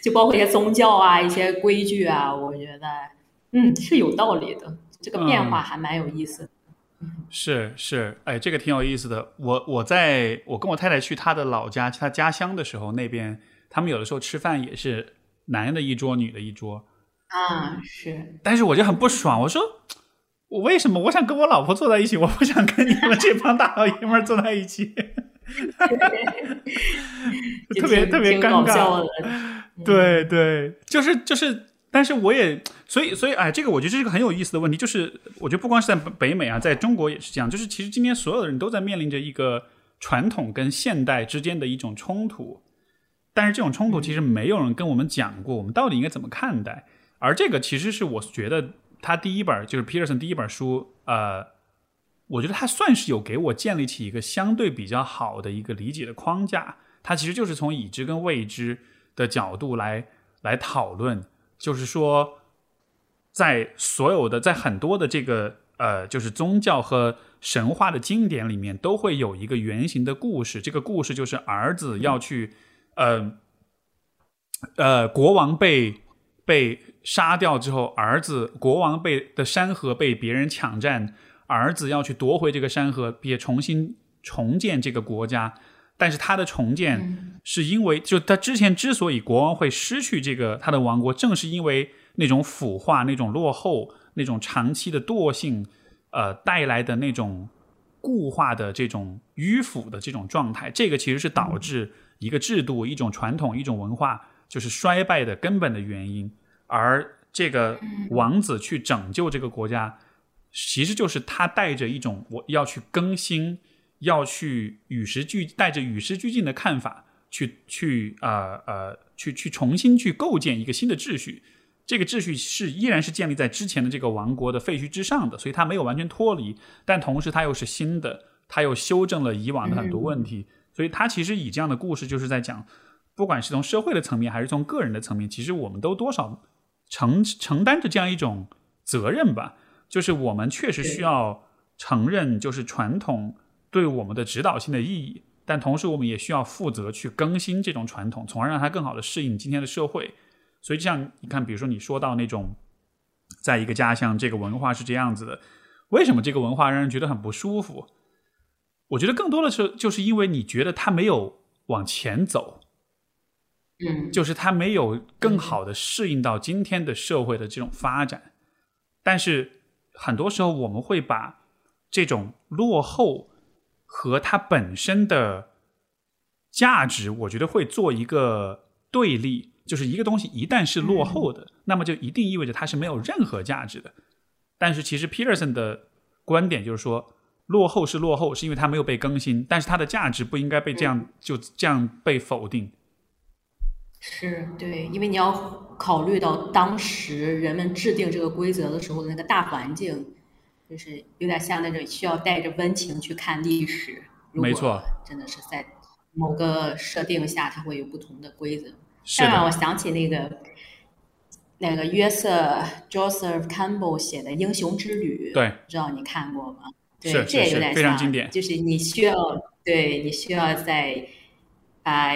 就包括一些宗教啊、一些规矩啊，我觉得，嗯，是有道理的。这个变化还蛮有意思的。是是，哎，这个挺有意思的。我我在我跟我太太去她的老家，去她家乡的时候，那边他们有的时候吃饭也是男的一桌，女的一桌，啊，是，但是我就很不爽，我说我为什么我想跟我老婆坐在一起，我不想跟你们这帮大老爷们儿坐在一起，特别特别尴尬的。对对，就是就是，但是我也，所以所以，哎，这个我觉得这是个很有意思的问题，就是我觉得不光是在北美啊，在中国也是这样，就是其实今天所有的人都在面临着一个传统跟现代之间的一种冲突，但是这种冲突其实没有人跟我们讲过，我们到底应该怎么看待，而这个其实是我觉得他第一本就是 Peterson 第一本书，呃，我觉得他算是有给我建立起一个相对比较好的一个理解的框架。它其实就是从已知跟未知的角度来来讨论，就是说，在所有的在很多的这个呃，就是宗教和神话的经典里面，都会有一个原型的故事。这个故事就是儿子要去，呃呃，国王被被杀掉之后，儿子国王被的山河被别人抢占，儿子要去夺回这个山河，也重新重建这个国家。但是他的重建是因为，就他之前之所以国王会失去这个他的王国，正是因为那种腐化、那种落后、那种长期的惰性，呃带来的那种固化的这种迂腐的这种状态。这个其实是导致一个制度、一种传统、一种文化就是衰败的根本的原因。而这个王子去拯救这个国家，其实就是他带着一种我要去更新。要去与时俱带着与时俱进的看法去去呃呃去去重新去构建一个新的秩序，这个秩序是依然是建立在之前的这个王国的废墟之上的，所以它没有完全脱离，但同时它又是新的，它又修正了以往的很多问题，所以它其实以这样的故事就是在讲，不管是从社会的层面还是从个人的层面，其实我们都多少承承担着这样一种责任吧，就是我们确实需要承认，就是传统。对我们的指导性的意义，但同时我们也需要负责去更新这种传统，从而让它更好的适应今天的社会。所以，像你看，比如说你说到那种，在一个家乡，这个文化是这样子的，为什么这个文化让人觉得很不舒服？我觉得更多的是就是因为你觉得它没有往前走，嗯，就是它没有更好的适应到今天的社会的这种发展。但是很多时候我们会把这种落后。和它本身的价值，我觉得会做一个对立，就是一个东西一旦是落后的，那么就一定意味着它是没有任何价值的。但是其实 Peterson 的观点就是说，落后是落后，是因为它没有被更新，但是它的价值不应该被这样就这样被否定。是对，因为你要考虑到当时人们制定这个规则的时候的那个大环境。就是有点像那种需要带着温情去看历史，没错，真的是在某个设定下，它会有不同的规则。是让我想起那个那个约瑟 Joseph Campbell 写的《英雄之旅》，对，不知道你看过吗？对，这也有点非常经典。就是你需要，对你需要在啊，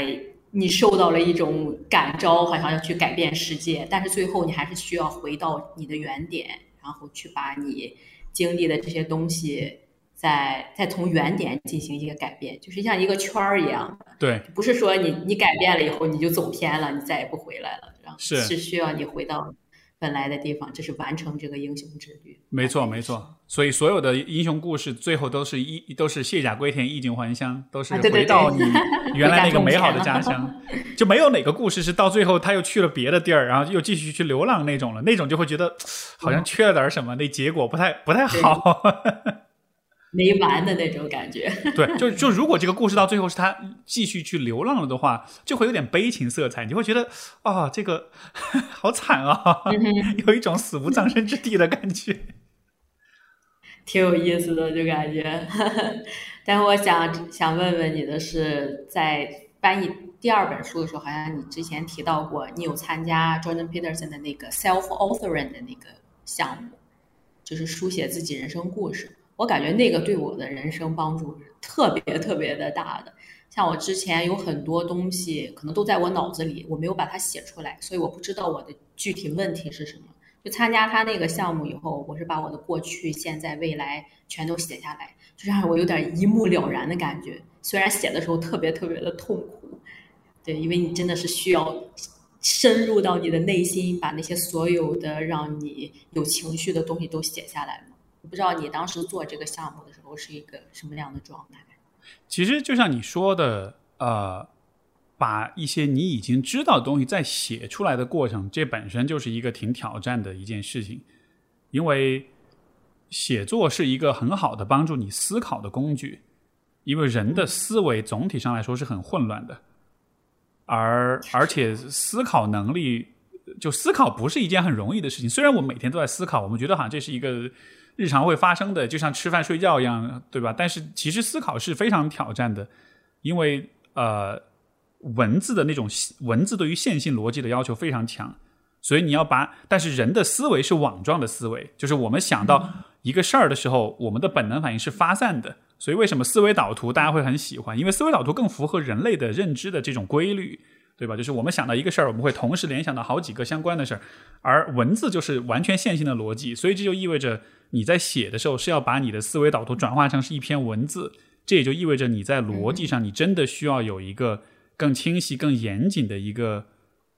你受到了一种感召，好像要去改变世界，但是最后你还是需要回到你的原点，然后去把你。经历的这些东西，再再从原点进行一个改变，就是像一个圈儿一样的。对，不是说你你改变了以后你就走偏了，你再也不回来了，然后是需要你回到本来的地方，这是完成这个英雄之旅。没错，没错。所以所有的英雄故事最后都是一都是卸甲归田，衣锦还乡，都是回到你 原来那个美好的家乡。就没有哪个故事是到最后他又去了别的地儿，然后又继续去流浪那种了。那种就会觉得 好像缺了点什么，那结果不太不太好，没完的那种感觉。对，就就如果这个故事到最后是他继续去流浪了的话，就会有点悲情色彩。你会觉得啊，这个 好惨啊，有一种死无葬身之地的感觉。挺有意思的，就感觉。但是我想想问问你的是，在翻译第二本书的时候，好像你之前提到过，你有参加 Jordan Peterson 的那个 self authoring 的那个项目，就是书写自己人生故事。我感觉那个对我的人生帮助是特别特别的大的。像我之前有很多东西，可能都在我脑子里，我没有把它写出来，所以我不知道我的具体问题是什么。就参加他那个项目以后，我是把我的过去、现在、未来全都写下来，就让我有点一目了然的感觉。虽然写的时候特别特别的痛苦，对，因为你真的是需要深入到你的内心，把那些所有的让你有情绪的东西都写下来。我不知道你当时做这个项目的时候是一个什么样的状态。其实就像你说的，呃。把一些你已经知道的东西再写出来的过程，这本身就是一个挺挑战的一件事情，因为写作是一个很好的帮助你思考的工具，因为人的思维总体上来说是很混乱的，而而且思考能力，就思考不是一件很容易的事情。虽然我每天都在思考，我们觉得好像这是一个日常会发生的，就像吃饭睡觉一样，对吧？但是其实思考是非常挑战的，因为呃。文字的那种文字对于线性逻辑的要求非常强，所以你要把，但是人的思维是网状的思维，就是我们想到一个事儿的时候，我们的本能反应是发散的。所以为什么思维导图大家会很喜欢？因为思维导图更符合人类的认知的这种规律，对吧？就是我们想到一个事儿，我们会同时联想到好几个相关的事儿，而文字就是完全线性的逻辑，所以这就意味着你在写的时候是要把你的思维导图转化成是一篇文字，这也就意味着你在逻辑上你真的需要有一个更清晰、更严谨的一个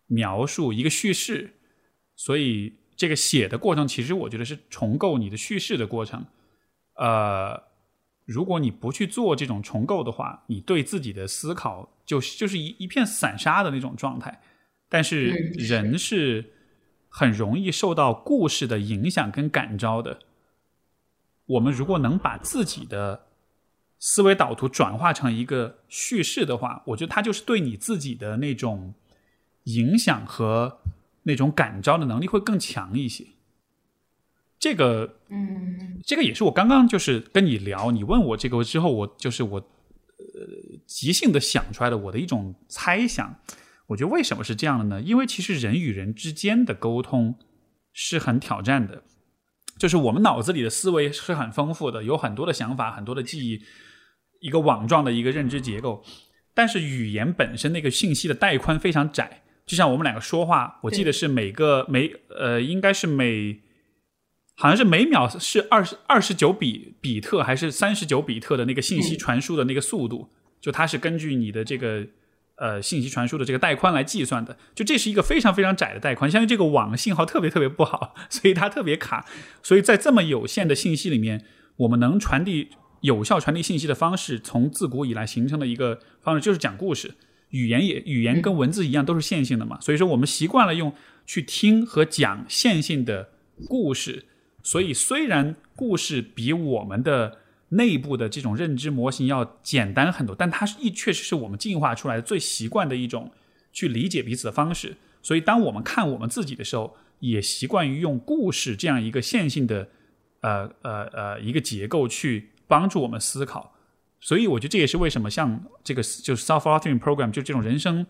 描述、一个叙事。所以这个写的过程，其实我觉得是重构你的叙事的过程。呃，如果你不去做这种重构的话，你对自己的思考就就是一一片散沙的那种状态。但是人是很容易受到故事的影响跟感召的。我们如果能把自己的思维导图转化成一个叙事的话，我觉得它就是对你自己的那种影响和那种感召的能力会更强一些。这个，嗯，这个也是我刚刚就是跟你聊，你问我这个之后，我就是我呃即兴的想出来的我的一种猜想。我觉得为什么是这样的呢？因为其实人与人之间的沟通是很挑战的，就是我们脑子里的思维是很丰富的，有很多的想法，很多的记忆，一个网状的一个认知结构。但是语言本身那个信息的带宽非常窄，就像我们两个说话，我记得是每个每呃应该是每好像是每秒是二十二十九比比特还是三十九比特的那个信息传输的那个速度，就它是根据你的这个。呃，信息传输的这个带宽来计算的，就这是一个非常非常窄的带宽，相当于这个网信号特别特别不好，所以它特别卡。所以在这么有限的信息里面，我们能传递有效传递信息的方式，从自古以来形成的一个方式就是讲故事。语言也语言跟文字一样都是线性的嘛，所以说我们习惯了用去听和讲线性的故事。所以虽然故事比我们的内部的这种认知模型要简单很多，但它是一确实是我们进化出来的最习惯的一种去理解彼此的方式。所以，当我们看我们自己的时候，也习惯于用故事这样一个线性的呃呃呃一个结构去帮助我们思考。所以，我觉得这也是为什么像这个就是 self authoring program 就这种人生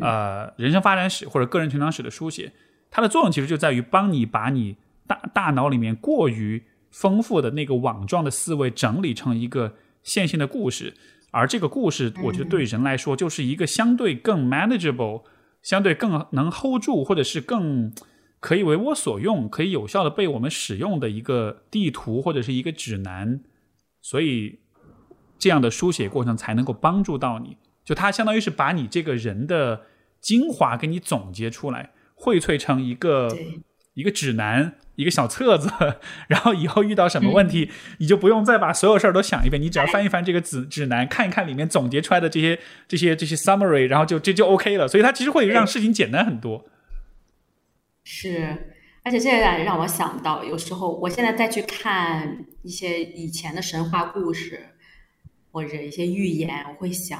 呃人生发展史或者个人成长史的书写，它的作用其实就在于帮你把你大大脑里面过于丰富的那个网状的思维整理成一个线性的故事，而这个故事，我觉得对人来说就是一个相对更 manageable、相对更能 hold 住，或者是更可以为我所用、可以有效的被我们使用的一个地图或者是一个指南。所以，这样的书写过程才能够帮助到你，就它相当于是把你这个人的精华给你总结出来，荟萃成一个一个指南。一个小册子，然后以后遇到什么问题，你就不用再把所有事儿都想一遍，你只要翻一翻这个指指南，看一看里面总结出来的这些这些这些 summary，然后就这就 OK 了。所以它其实会让事情简单很多。是，而且这也让我想到，有时候我现在再去看一些以前的神话故事或者一些寓言，我会想。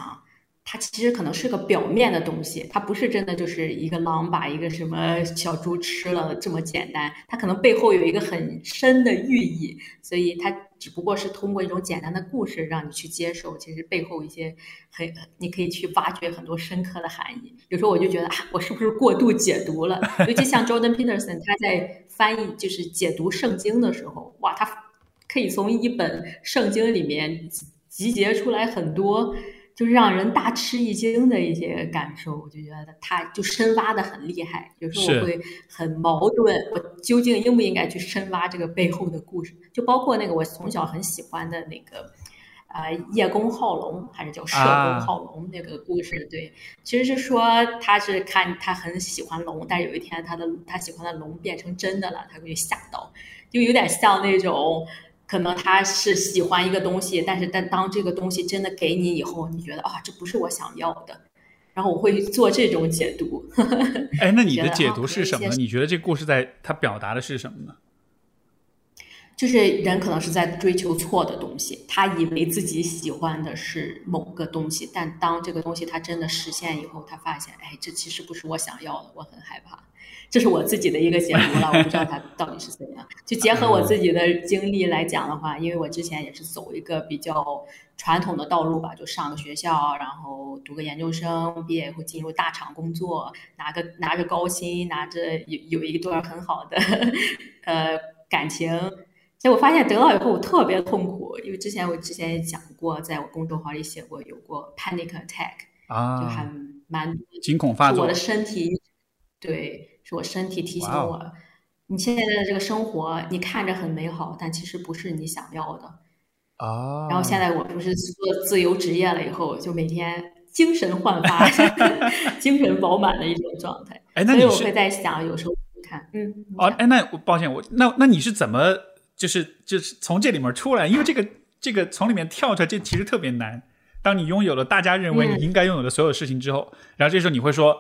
它其实可能是个表面的东西，它不是真的就是一个狼把一个什么小猪吃了这么简单，它可能背后有一个很深的寓意，所以它只不过是通过一种简单的故事让你去接受，其实背后一些很你可以去挖掘很多深刻的含义。有时候我就觉得啊，我是不是过度解读了？尤其像 Jordan Peterson，他在翻译就是解读圣经的时候，哇，他可以从一本圣经里面集结出来很多。就是让人大吃一惊的一些感受，我就觉得他就深挖的很厉害。有时候我会很矛盾，我究竟应不应该去深挖这个背后的故事？就包括那个我从小很喜欢的那个，呃，叶公好龙还是叫社公好龙那个故事？对，其实是说他是看他很喜欢龙，但是有一天他的他喜欢的龙变成真的了，他会吓到，就有点像那种。可能他是喜欢一个东西，但是但当这个东西真的给你以后，你觉得啊，这不是我想要的，然后我会做这种解读。哎，那你的解读是什么？你觉得这故事在它表达的是什么呢？就是人可能是在追求错的东西，他以为自己喜欢的是某个东西，但当这个东西他真的实现以后，他发现，哎，这其实不是我想要的，我很害怕。这是我自己的一个解读了，我不知道它到底是怎样。就结合我自己的经历来讲的话，因为我之前也是走一个比较传统的道路吧，就上个学校，然后读个研究生，毕业以后进入大厂工作，拿个拿着高薪，拿着有有一段很好的 呃感情。结果发现得到以后我特别痛苦，因为之前我之前也讲过，在我公众号里写过有过 panic attack 啊，就还蛮惊恐发作，我的身体对。是我身体提醒我，你现在的这个生活，你看着很美好，但其实不是你想要的啊。然后现在我不是做自由职业了以后，就每天精神焕发、精神饱满的一种状态。哎，那所以我会在想，有时候看，嗯，哦，哎，那我抱歉，我那那你是怎么就是就是从这里面出来？因为这个这个从里面跳出来，这其实特别难。当你拥有了大家认为你应该拥有的所有事情之后，然后这时候你会说，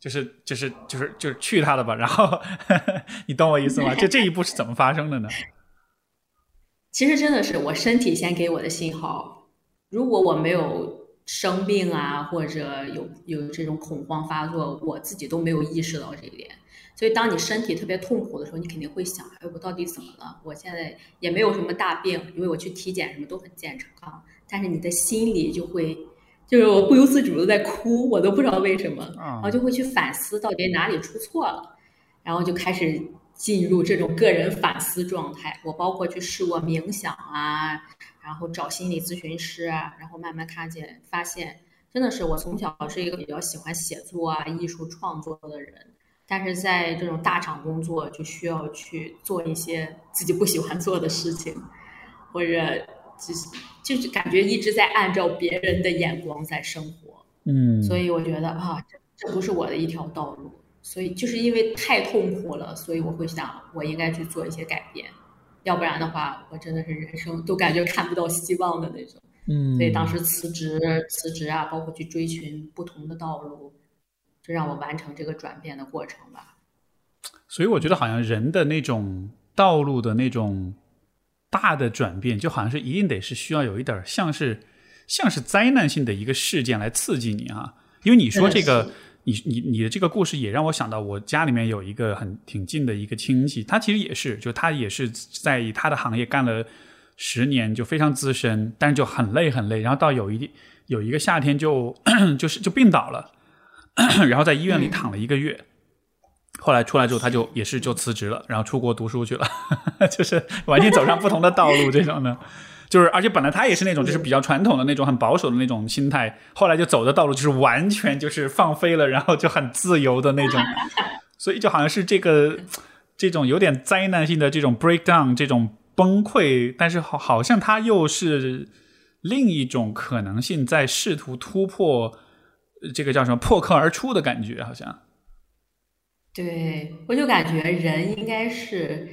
就是就是就是就是去他的吧。然后 你懂我意思吗？就这一步是怎么发生的呢？其实真的是我身体先给我的信号。如果我没有生病啊，或者有有这种恐慌发作，我自己都没有意识到这一点。所以，当你身体特别痛苦的时候，你肯定会想：哎，我到底怎么了？我现在也没有什么大病，因为我去体检什么都很健康。但是你的心里就会，就是我不由自主的在哭，我都不知道为什么，然后就会去反思到底哪里出错了，然后就开始进入这种个人反思状态。我包括去试过冥想啊，然后找心理咨询师啊，然后慢慢看见发现，真的是我从小是一个比较喜欢写作啊、艺术创作的人，但是在这种大厂工作就需要去做一些自己不喜欢做的事情，或者。就是就是感觉一直在按照别人的眼光在生活，嗯，所以我觉得啊，这这不是我的一条道路，所以就是因为太痛苦了，所以我会想我应该去做一些改变，要不然的话，我真的是人生都感觉看不到希望的那种，嗯，所以当时辞职辞职啊，包括去追寻不同的道路，就让我完成这个转变的过程吧。所以我觉得好像人的那种道路的那种。大的转变就好像是一定得是需要有一点像是像是灾难性的一个事件来刺激你啊，因为你说这个你你你的这个故事也让我想到我家里面有一个很挺近的一个亲戚，他其实也是就他也是在他的行业干了十年就非常资深，但是就很累很累，然后到有一有一个夏天就 就是就病倒了，然后在医院里躺了一个月。后来出来之后，他就也是就辞职了，然后出国读书去了，就是完全走上不同的道路。这种的，就是而且本来他也是那种就是比较传统的那种很保守的那种心态，后来就走的道路就是完全就是放飞了，然后就很自由的那种。所以就好像是这个这种有点灾难性的这种 breakdown 这种崩溃，但是好好像他又是另一种可能性在试图突破这个叫什么破壳而出的感觉，好像。对，我就感觉人应该是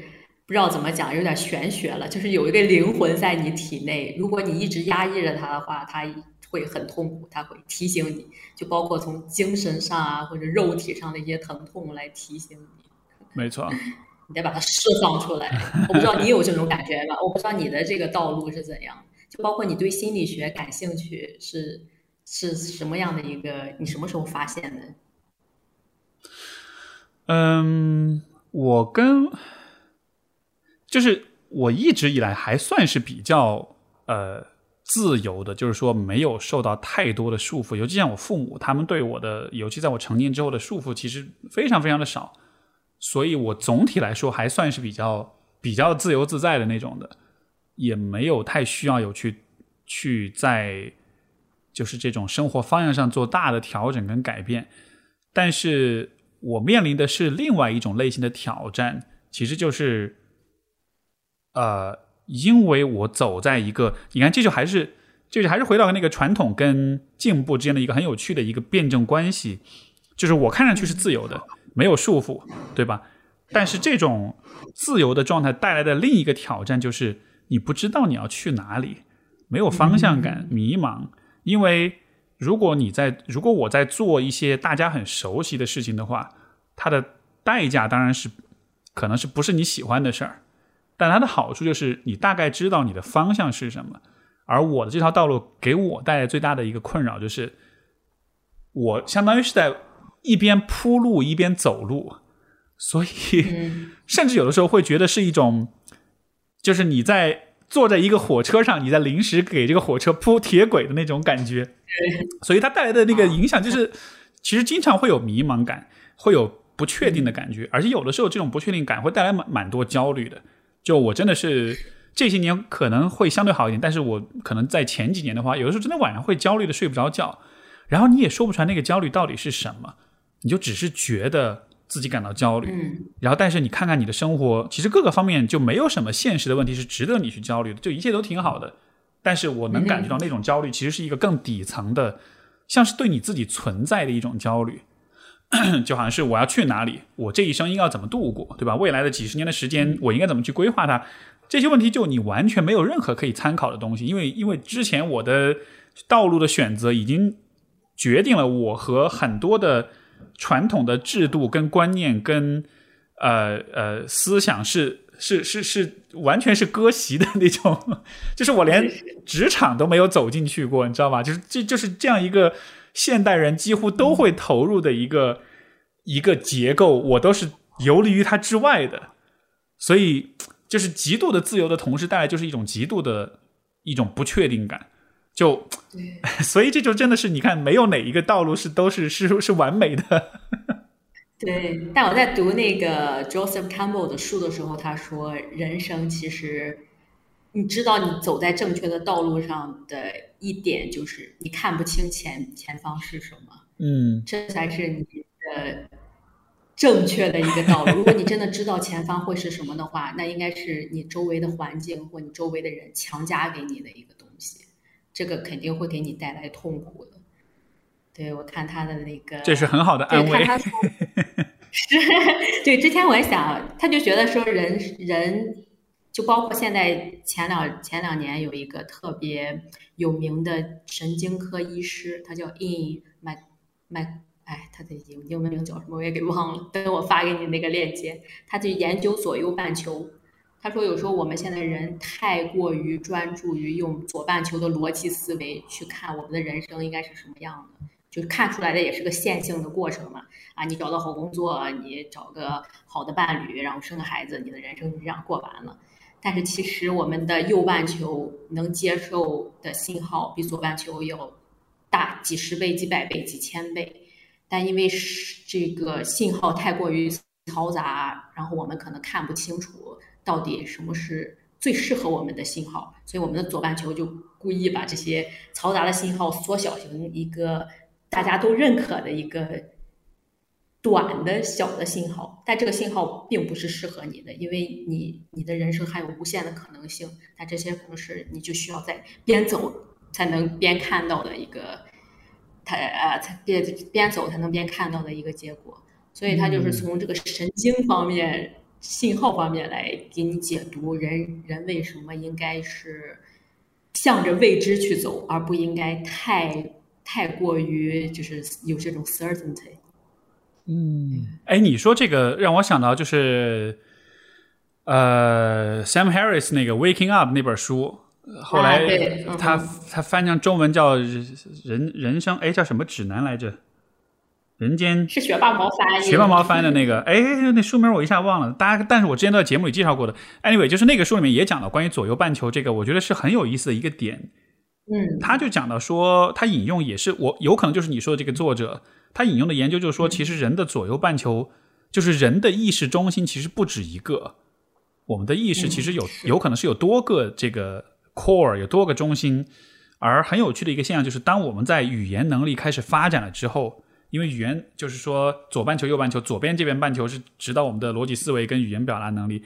不知道怎么讲，有点玄学了。就是有一个灵魂在你体内，如果你一直压抑着它的话，它会很痛苦，它会提醒你，就包括从精神上啊或者肉体上的一些疼痛来提醒你。没错，你得把它释放出来。我不知道你有这种感觉吗？我不知道你的这个道路是怎样，就包括你对心理学感兴趣是是什么样的一个？你什么时候发现的？嗯，我跟就是我一直以来还算是比较呃自由的，就是说没有受到太多的束缚。尤其像我父母，他们对我的，尤其在我成年之后的束缚，其实非常非常的少。所以我总体来说还算是比较比较自由自在的那种的，也没有太需要有去去在就是这种生活方向上做大的调整跟改变，但是。我面临的是另外一种类型的挑战，其实就是，呃，因为我走在一个，你看，这就还是，就是还是回到那个传统跟进步之间的一个很有趣的一个辩证关系，就是我看上去是自由的，没有束缚，对吧？但是这种自由的状态带来的另一个挑战就是，你不知道你要去哪里，没有方向感，迷茫，因为。如果你在，如果我在做一些大家很熟悉的事情的话，它的代价当然是可能是不是你喜欢的事儿，但它的好处就是你大概知道你的方向是什么。而我的这条道路给我带来最大的一个困扰就是，我相当于是在一边铺路一边走路，所以 甚至有的时候会觉得是一种，就是你在。坐在一个火车上，你在临时给这个火车铺铁轨的那种感觉，所以它带来的那个影响就是，其实经常会有迷茫感，会有不确定的感觉，而且有的时候这种不确定感会带来蛮蛮多焦虑的。就我真的是这些年可能会相对好一点，但是我可能在前几年的话，有的时候真的晚上会焦虑的睡不着觉，然后你也说不出来那个焦虑到底是什么，你就只是觉得自己感到焦虑。嗯然后，但是你看看你的生活，其实各个方面就没有什么现实的问题是值得你去焦虑的，就一切都挺好的。但是我能感觉到那种焦虑，其实是一个更底层的，像是对你自己存在的一种焦虑，就好像是我要去哪里，我这一生应该要怎么度过，对吧？未来的几十年的时间，我应该怎么去规划它？这些问题就你完全没有任何可以参考的东西，因为因为之前我的道路的选择已经决定了我和很多的传统的制度跟观念跟呃呃思想是是是是完全是割席的那种，就是我连职场都没有走进去过，你知道吧？就是这就是这样一个现代人几乎都会投入的一个、一个结构，我都是游离于它之外的，所以就是极度的自由的同时带来就是一种极度的一种不确定感，就对，所以这就真的是你看，没有哪一个道路是都是是是完美的。对，但我在读那个 Joseph Campbell 的书的时候，他说，人生其实，你知道你走在正确的道路上的一点，就是你看不清前前方是什么，嗯这才是你的正确的一个道路。如果你真的知道前方会是什么的话，那应该是你周围的环境或你周围的人强加给你的一个东西，这个肯定会给你带来痛苦的。对我看他的那个，这是很好的安对，慰是，对，之前我也想，他就觉得说人人，就包括现在前两前两年有一个特别有名的神经科医师，他叫 In 麦麦，哎，他的英英文名叫什么我也给忘了，等我发给你那个链接，他就研究左右半球。他说，有时候我们现在人太过于专注于用左半球的逻辑思维去看我们的人生应该是什么样的，就看出来的也是个线性的过程嘛。啊，你找到好工作，你找个好的伴侣，然后生个孩子，你的人生就这样过完了。但是其实我们的右半球能接受的信号比左半球要大几十倍、几百倍、几千倍，但因为是这个信号太过于嘈杂，然后我们可能看不清楚到底什么是最适合我们的信号，所以我们的左半球就故意把这些嘈杂的信号缩小成一个大家都认可的一个短的小的信号，但这个信号并不是适合你的，因为你你的人生还有无限的可能性，但这些可能是你就需要在边走才能边看到的一个，他呃才边边走才能边看到的一个结果，所以他就是从这个神经方面、信号方面来给你解读人人为什么应该是向着未知去走，而不应该太太过于就是有这种 certainty。嗯，哎，你说这个让我想到就是，呃，Sam Harris 那个《Waking Up》那本书，后来啊嗯他、他翻成中文叫《人人生》，哎，叫什么指南来着？人间是学霸毛翻，学霸猫翻的那个，哎，那书名我一下忘了。大家，但是我之前都在节目里介绍过的。Anyway，就是那个书里面也讲到关于左右半球这个，我觉得是很有意思的一个点。嗯他就讲到说，他引用也是我有可能就是你说的这个作者，他引用的研究就是说，其实人的左右半球，就是人的意识中心其实不止一个。我们的意识其实有、嗯有可能是有多个这个 core，有多个中心。而很有趣的一个现象就是，当我们在语言能力开始发展了之后，因为语言就是说左半球、右半球，左边这边半球是指导我们的逻辑思维跟语言表达能力。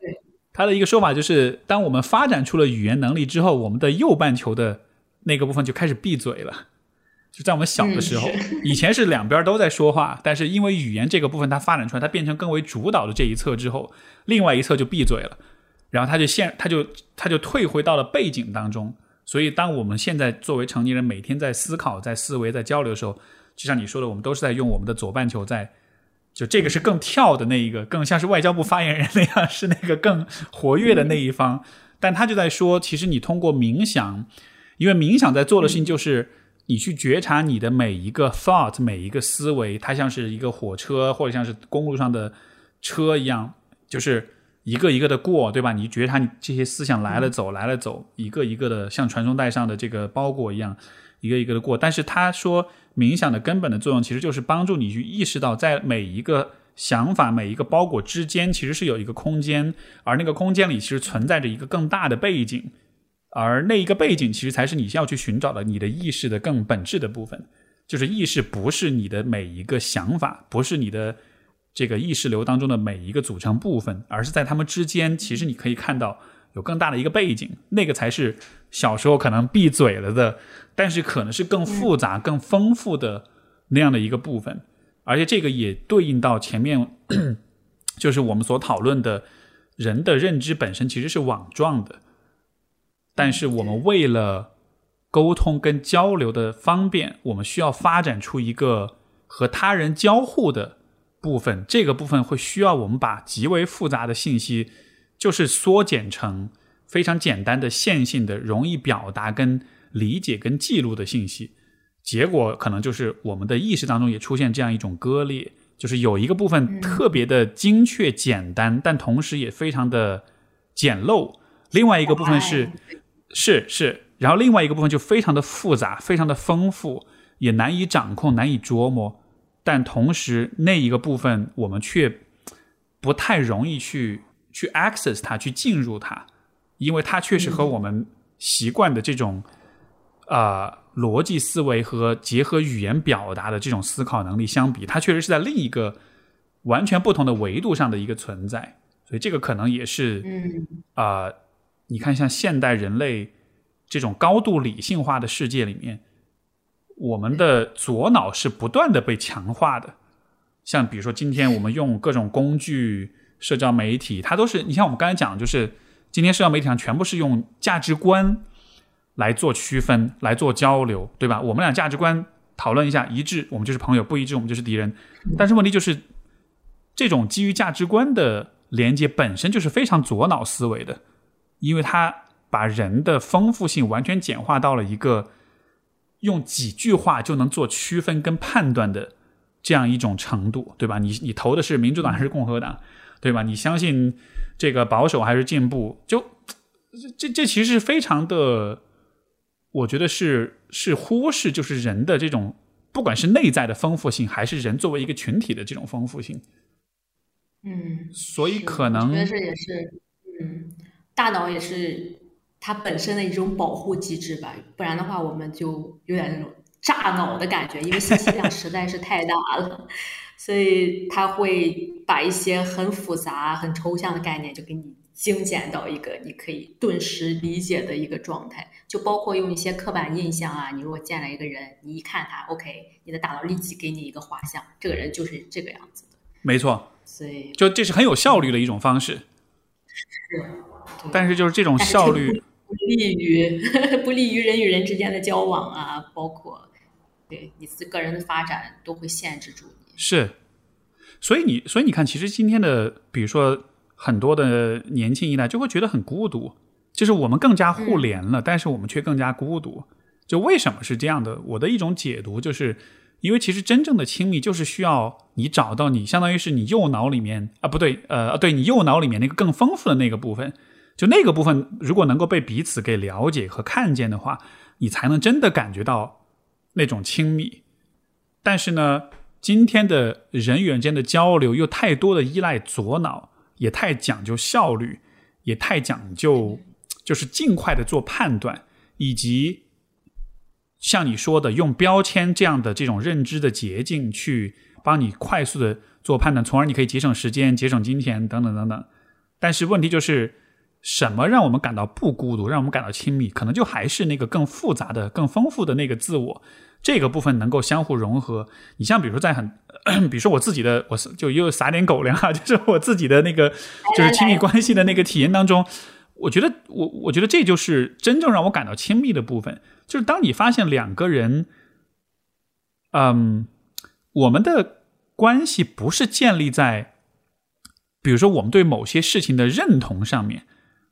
对，他的一个说法就是，当我们发展出了语言能力之后，我们的右半球的那个部分就开始闭嘴了。就在我们小的时候，嗯以前是两边都在说话，但是因为语言这个部分它发展出来，它变成更为主导的这一侧之后，另外一侧就闭嘴了，然后它就现它就它就退回到了背景当中。所以，当我们现在作为成年人，每天在思考、在思维、在交流的时候，就像你说的，我们都是在用我们的左半球在，就这个是更跳的那一个，更像是外交部发言人那样，是那个更活跃的那一方。但他就在说，其实你通过冥想，因为冥想在做的事情就是你去觉察你的每一个 thought，每一个思维，它像是一个火车或者像是公路上的车一样，就是一个一个的过，对吧？你觉察你这些思想来了走，来了走，一个一个的像传送带上的这个包裹一样，一个一个的过。但是他说，冥想的根本的作用其实就是帮助你去意识到，在每一个想法、每一个包裹之间，其实是有一个空间，而那个空间里其实存在着一个更大的背景，而那一个背景其实才是你需要去寻找的你的意识的更本质的部分。就是意识不是你的每一个想法，不是你的这个意识流当中的每一个组成部分，而是在它们之间，其实你可以看到有更大的一个背景，那个才是小时候可能闭嘴了的，但是可能是更复杂、更丰富的那样的一个部分。而且这个也对应到前面，就是我们所讨论的人的认知本身其实是网状的，但是我们为了沟通跟交流的方便，我们需要发展出一个和他人交互的部分。这个部分会需要我们把极为复杂的信息，就是缩减成非常简单的线性的、容易表达、跟理解、跟记录的信息。结果可能就是我们的意识当中也出现这样一种割裂，就是有一个部分特别的精确简单，但同时也非常的简陋；另外一个部分是是是，然后另外一个部分就非常的复杂，非常的丰富，也难以掌控、难以琢磨。但同时那一个部分我们却不太容易去去 access 它，去进入它，因为它确实和我们习惯的这种啊。逻辑思维和结合语言表达的这种思考能力相比，它确实是在另一个完全不同的维度上的一个存在。所以这个可能也是，嗯啊，你看，像现代人类这种高度理性化的世界里面，我们的左脑是不断的被强化的。像比如说，今天我们用各种工具、社交媒体，它都是你像我们刚才讲，就是今天社交媒体上全部是用价值观。来做区分，来做交流，对吧？我们俩价值观讨论一下一致，我们就是朋友；不一致，我们就是敌人。但是问题就是，这种基于价值观的连接本身就是非常左脑思维的，因为它把人的丰富性完全简化到了一个用几句话就能做区分跟判断的这样一种程度，对吧？你你投的是民主党还是共和党，对吧？你相信这个保守还是进步？就这这其实是非常的。我觉得是是忽视，就是人的这种，不管是内在的丰富性，还是人作为一个群体的这种丰富性。嗯，所以可能，我觉得这也是，嗯，大脑也是它本身的一种保护机制吧，不然的话，我们就有点那种炸脑的感觉，因为信息量实在是太大了，所以他会把一些很复杂、很抽象的概念就给你。精简到一个你可以顿时理解的一个状态，就包括用一些刻板印象啊。你如果见了一个人，你一看他，OK，你的大脑立即给你一个画像，这个人就是这个样子的。没错，所以就这是很有效率的一种方式。是，但是就是这种效率不利于 不利于人与人之间的交往啊，包括对你自个人的发展都会限制住你。是，所以你所以你看，其实今天的比如说。很多的年轻一代就会觉得很孤独，就是我们更加互联了，但是我们却更加孤独。就为什么是这样的？我的一种解读就是，因为其实真正的亲密就是需要你找到你，相当于是你右脑里面啊，不对，呃，对你右脑里面那个更丰富的那个部分，就那个部分如果能够被彼此给了解和看见的话，你才能真的感觉到那种亲密。但是呢，今天的人与人间的交流又太多的依赖左脑。也太讲究效率，也太讲究，就是尽快的做判断，以及像你说的，用标签这样的这种认知的捷径去帮你快速的做判断，从而你可以节省时间、节省金钱等等等等。但是问题就是，什么让我们感到不孤独，让我们感到亲密？可能就还是那个更复杂的、更丰富的那个自我。这个部分能够相互融合。你像比如说在很，比如说我自己的，我就又撒点狗粮啊，就是我自己的那个，就是亲密关系的那个体验当中，我觉得我我觉得这就是真正让我感到亲密的部分，就是当你发现两个人，嗯，我们的关系不是建立在，比如说我们对某些事情的认同上面。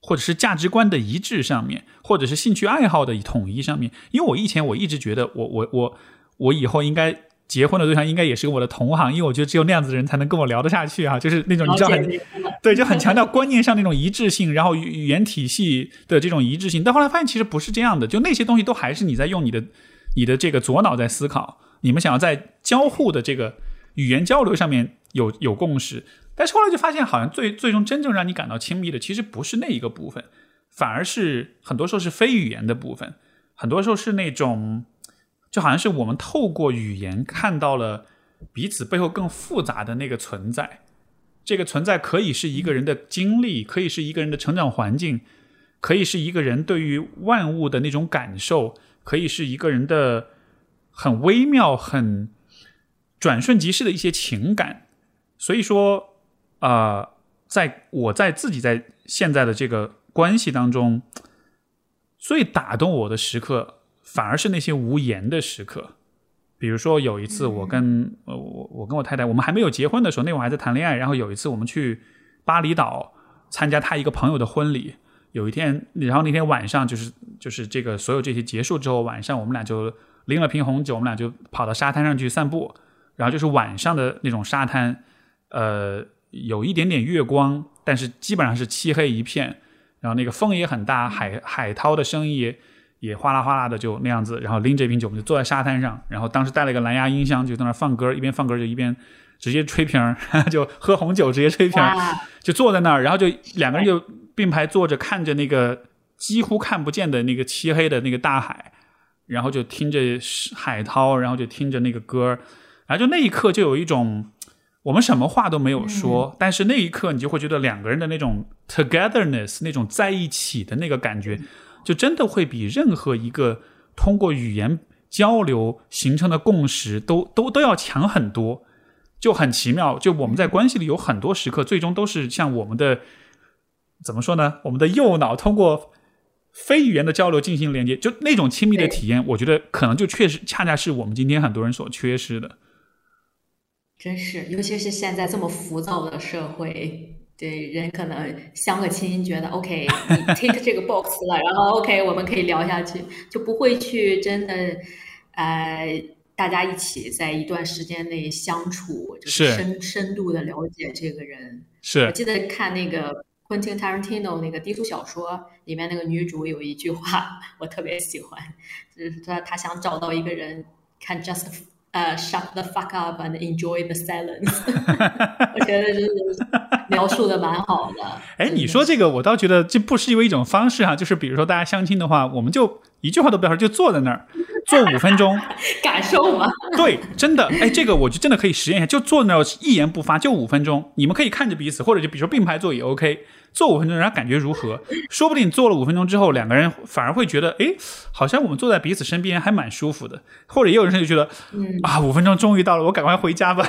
或者是价值观的一致上面，或者是兴趣爱好的统一上面。因为我以前我一直觉得，我我我我以后应该结婚的对象应该也是我的同行，因为我觉得只有那样子的人才能跟我聊得下去啊。就是那种你知道很 对，就很强调观念上那种一致性，然后语言体系的这种一致性。但后来发现其实不是这样的，就那些东西都还是你在用你的你的这个左脑在思考，你们想要在交互的这个语言交流上面有有共识。但是后来就发现，好像最最终真正让你感到亲密的，其实不是那一个部分，反而是很多时候是非语言的部分，很多时候是那种，就好像是我们透过语言看到了彼此背后更复杂的那个存在。这个存在可以是一个人的经历，可以是一个人的成长环境，可以是一个人对于万物的那种感受，可以是一个人的很微妙、很转瞬即逝的一些情感。所以说，啊，在我在自己在现在的这个关系当中，最打动我的时刻，反而是那些无言的时刻。比如说有一次，我跟呃我我跟我太太，我们还没有结婚的时候，那会儿还在谈恋爱。然后有一次，我们去巴厘岛参加他一个朋友的婚礼。有一天，然后那天晚上就是就是这个所有这些结束之后，晚上我们俩就拎了瓶红酒，我们俩就跑到沙滩上去散步。然后就是晚上的那种沙滩，呃，有一点点月光，但是基本上是漆黑一片。然后那个风也很大，海海涛的声音。也也哗啦哗啦的就那样子，然后拎着一瓶酒，我们就坐在沙滩上，然后当时带了一个蓝牙音箱，就在那放歌，一边放歌就一边直接吹瓶，就喝红酒直接吹瓶，就坐在那儿，然后就两个人就并排坐着，看着那个几乎看不见的那个漆黑的那个大海，然后就听着海涛，然后就听着那个歌，然后就那一刻就有一种我们什么话都没有说，但是那一刻你就会觉得两个人的那种 togetherness，那种在一起的那个感觉。就真的会比任何一个通过语言交流形成的共识都都都要强很多，就很奇妙。就我们在关系里有很多时刻，最终都是像我们的怎么说呢？我们的右脑通过非语言的交流进行连接，就那种亲密的体验，我觉得可能就确实恰恰是我们今天很多人所缺失的。真是，尤其是现在这么浮躁的社会。对人可能相个亲，觉得 OK，你 take 这个 box 了，然后 OK，我们可以聊下去，就不会去真的，呃，大家一起在一段时间内相处，就是深深度的了解这个人。是我记得看那个 Quentin Tarantino 那个低俗小说里面那个女主有一句话，我特别喜欢，就是说她想找到一个人看 Just。呃，shut the fuck up and enjoy the silence。我觉得就是描述的蛮好的。哎，你说这个，我倒觉得这不失为一种方式哈。就是比如说大家相亲的话，我们就一句话都不要说，就坐在那儿坐五分钟，感受吗？对，真的。哎，这个我就真的可以实验一下，就坐那儿一言不发，就五分钟。你们可以看着彼此，或者就比如说并排坐也 OK。坐五分钟，人家感觉如何？说不定坐了五分钟之后，两个人反而会觉得，哎，好像我们坐在彼此身边还蛮舒服的。或者也有人就觉得，啊，五分钟终于到了，我赶快回家吧。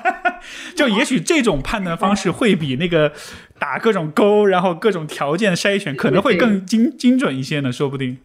就也许这种判断方式会比那个打各种勾，然后各种条件筛选，可能会更精精准一些呢，说不定。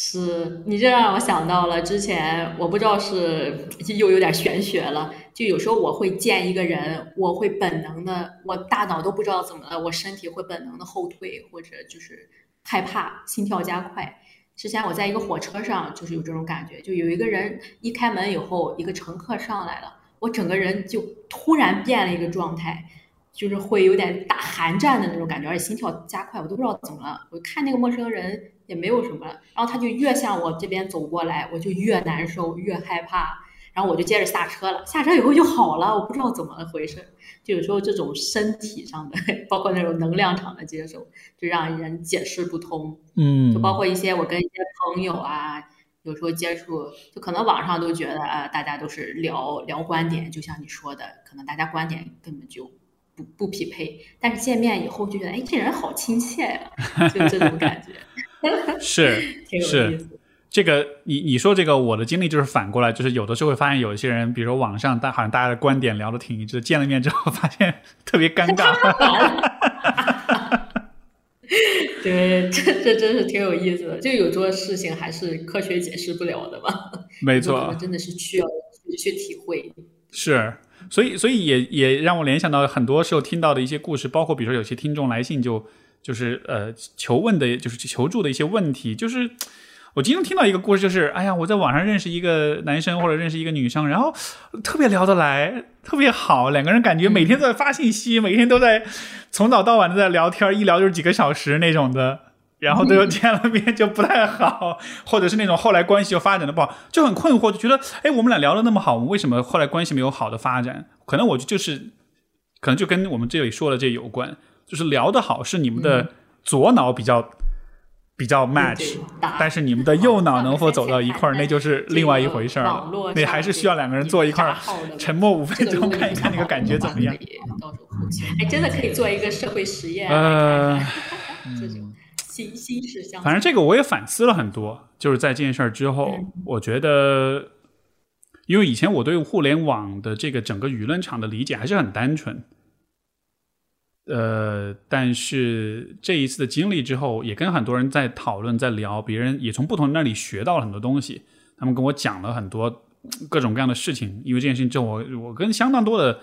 是你这让我想到了之前，我不知道是又有点玄学了。就有时候我会见一个人，我会本能的，我大脑都不知道怎么了，我身体会本能的后退，或者就是害怕，心跳加快。之前我在一个火车上，就是有这种感觉，就有一个人一开门以后，一个乘客上来了，我整个人就突然变了一个状态。就是会有点打寒战的那种感觉，而且心跳加快，我都不知道怎么了。我看那个陌生人也没有什么，然后他就越向我这边走过来，我就越难受，越害怕。然后我就接着下车了，下车以后就好了，我不知道怎么回事。就有时候这种身体上的，包括那种能量场的接受，就让人解释不通。嗯，就包括一些我跟一些朋友啊，有时候接触，就可能网上都觉得啊，大家都是聊聊观点，就像你说的，可能大家观点根本就。不不匹配，但是见面以后就觉得，哎，这人好亲切呀，就这种感觉。是是，这个你你说这个，我的经历就是反过来，就是有的时候会发现有一些人，比如说网上大好像大家的观点聊的挺一致，见了面之后发现特别尴尬。对，这这真是挺有意思的，就有多事情还是科学解释不了的吧。没错，真的是需要去体会。是。所以，所以也也让我联想到很多时候听到的一些故事，包括比如说有些听众来信就就是呃求问的，就是求助的一些问题。就是我经常听到一个故事，就是哎呀，我在网上认识一个男生或者认识一个女生，然后特别聊得来，特别好，两个人感觉每天都在发信息，每天都在从早到晚都在聊天，一聊就是几个小时那种的。然后都又见了面就不太好，或者是那种后来关系就发展的不好，就很困惑，就觉得哎，我们俩聊的那么好，我们为什么后来关系没有好的发展？可能我就是，可能就跟我们这里说的这有关，就是聊得好是你们的左脑比较比较 match，但是你们的右脑能否走到一块儿，那就是另外一回事儿了。那还是需要两个人坐一块儿，沉默五分钟，看一看那个感觉怎么样。哎，真的可以做一个社会实验。呃，这种心心事相。反正这个我也反思了很多，就是在这件事儿之后，我觉得。因为以前我对互联网的这个整个舆论场的理解还是很单纯，呃，但是这一次的经历之后，也跟很多人在讨论、在聊，别人也从不同人那里学到了很多东西。他们跟我讲了很多各种各样的事情。因为这件事情之后，我我跟相当多的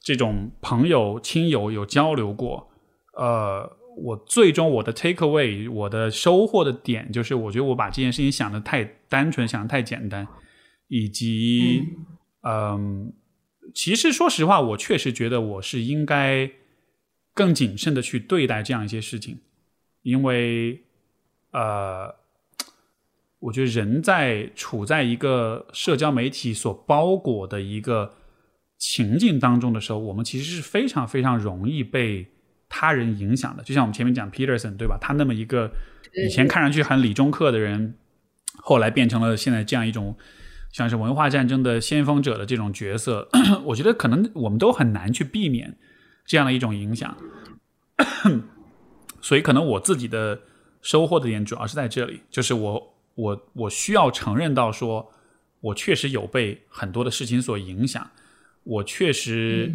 这种朋友、亲友有交流过。呃，我最终我的 take away，我的收获的点就是，我觉得我把这件事情想的太单纯，想的太简单。以及，嗯，其实说实话，我确实觉得我是应该更谨慎的去对待这样一些事情，因为，呃，我觉得人在处在一个社交媒体所包裹的一个情境当中的时候，我们其实是非常非常容易被他人影响的。就像我们前面讲 Peterson 对吧？他那么一个以前看上去很理中客的人，后来变成了现在这样一种。像是文化战争的先锋者的这种角色，我觉得可能我们都很难去避免这样的一种影响，所以可能我自己的收获的点主要是在这里，就是我我我需要承认到说，我确实有被很多的事情所影响，我确实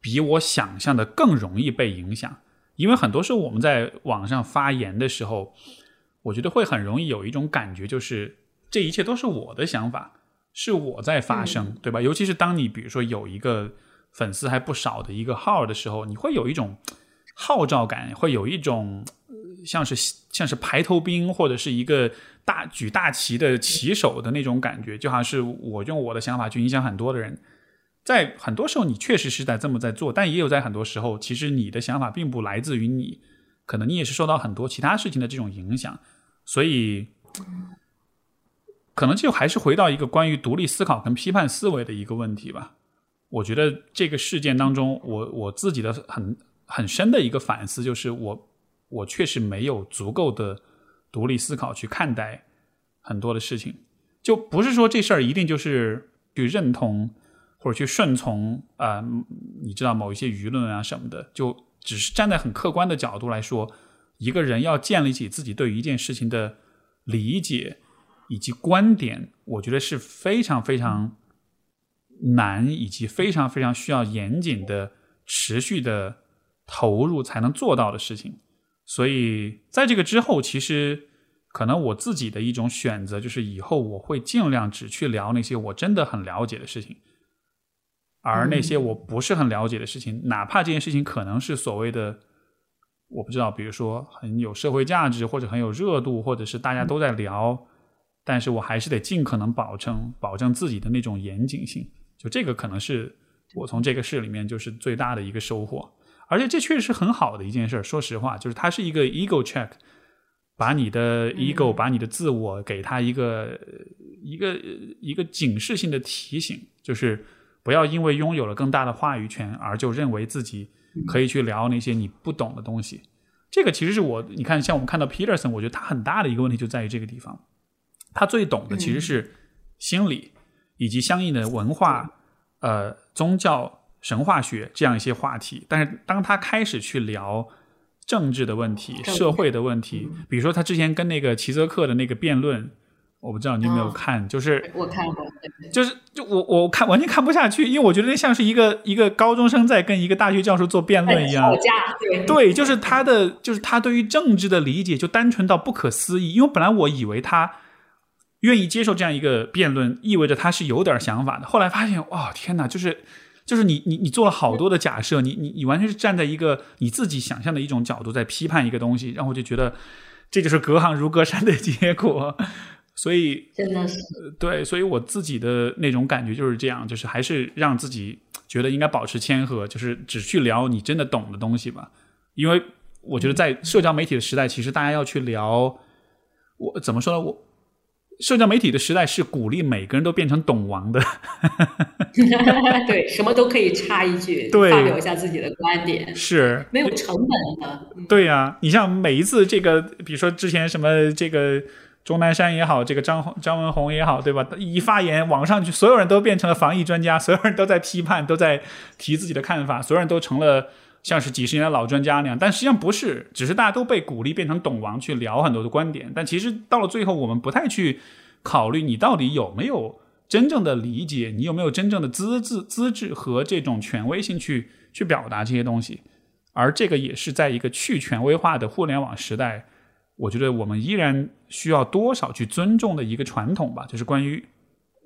比我想象的更容易被影响，因为很多时候我们在网上发言的时候，我觉得会很容易有一种感觉，就是这一切都是我的想法。是我在发声，对吧？尤其是当你比如说有一个粉丝还不少的一个号的时候，你会有一种号召感，会有一种像是像是排头兵或者是一个大举大旗的旗手的那种感觉，就好像是我用我的想法去影响很多的人。在很多时候，你确实是在这么在做，但也有在很多时候，其实你的想法并不来自于你，可能你也是受到很多其他事情的这种影响，所以。可能就还是回到一个关于独立思考跟批判思维的一个问题吧。我觉得这个事件当中，我我自己的很很深的一个反思就是，我我确实没有足够的独立思考去看待很多的事情。就不是说这事儿一定就是去认同或者去顺从啊，你知道某一些舆论啊什么的，就只是站在很客观的角度来说，一个人要建立起自己对于一件事情的理解。以及观点，我觉得是非常非常难，以及非常非常需要严谨的、持续的投入才能做到的事情。所以，在这个之后，其实可能我自己的一种选择就是，以后我会尽量只去聊那些我真的很了解的事情，而那些我不是很了解的事情，哪怕这件事情可能是所谓的我不知道，比如说很有社会价值，或者很有热度，或者是大家都在聊。但是我还是得尽可能保证保证自己的那种严谨性，就这个可能是我从这个事里面就是最大的一个收获，而且这确实是很好的一件事。说实话，就是它是一个 ego check，把你的 ego，把你的自我给他一个一个一个警示性的提醒，就是不要因为拥有了更大的话语权而就认为自己可以去聊那些你不懂的东西。这个其实是我你看，像我们看到 Peterson，我觉得他很大的一个问题就在于这个地方。他最懂的其实是心理以及相应的文化、呃宗教、神话学这样一些话题。但是当他开始去聊政治的问题、社会的问题，比如说他之前跟那个齐泽克的那个辩论，我不知道你有没有看，就是我看过，就是就我我看完全看不下去，因为我觉得那像是一个一个高中生在跟一个大学教授做辩论一样，吵架，对对，就是他的就是他对于政治的理解就单纯到不可思议，因为本来我以为他。愿意接受这样一个辩论，意味着他是有点想法的。后来发现，哇，天哪，就是就是你你你做了好多的假设，你你你完全是站在一个你自己想象的一种角度在批判一个东西，然后我就觉得这就是隔行如隔山的结果。所以真的是对，所以我自己的那种感觉就是这样，就是还是让自己觉得应该保持谦和，就是只去聊你真的懂的东西吧。因为我觉得在社交媒体的时代，其实大家要去聊，我怎么说呢？我社交媒体的时代是鼓励每个人都变成懂王的，对，什么都可以插一句，对发表一下自己的观点，是没有成本的。嗯对呀、你像每一次这个，比如说之前什么这个钟南山也好，这个张张文宏也好，对吧？一发言，网上去所有人都变成了防疫专家，所有人都在批判，都在提自己的看法，所有人都成了像是几十年的老专家那样。但实际上不是，只是大家都被鼓励变成懂王，去聊很多的观点。但其实到了最后，我们不太去考虑你到底有没有真正的理解，你有没有真正的资质、资质和这种权威性去去表达这些东西。而这个也是在一个去权威化的互联网时代，我觉得我们依然需要多少去尊重的一个传统吧，就是关于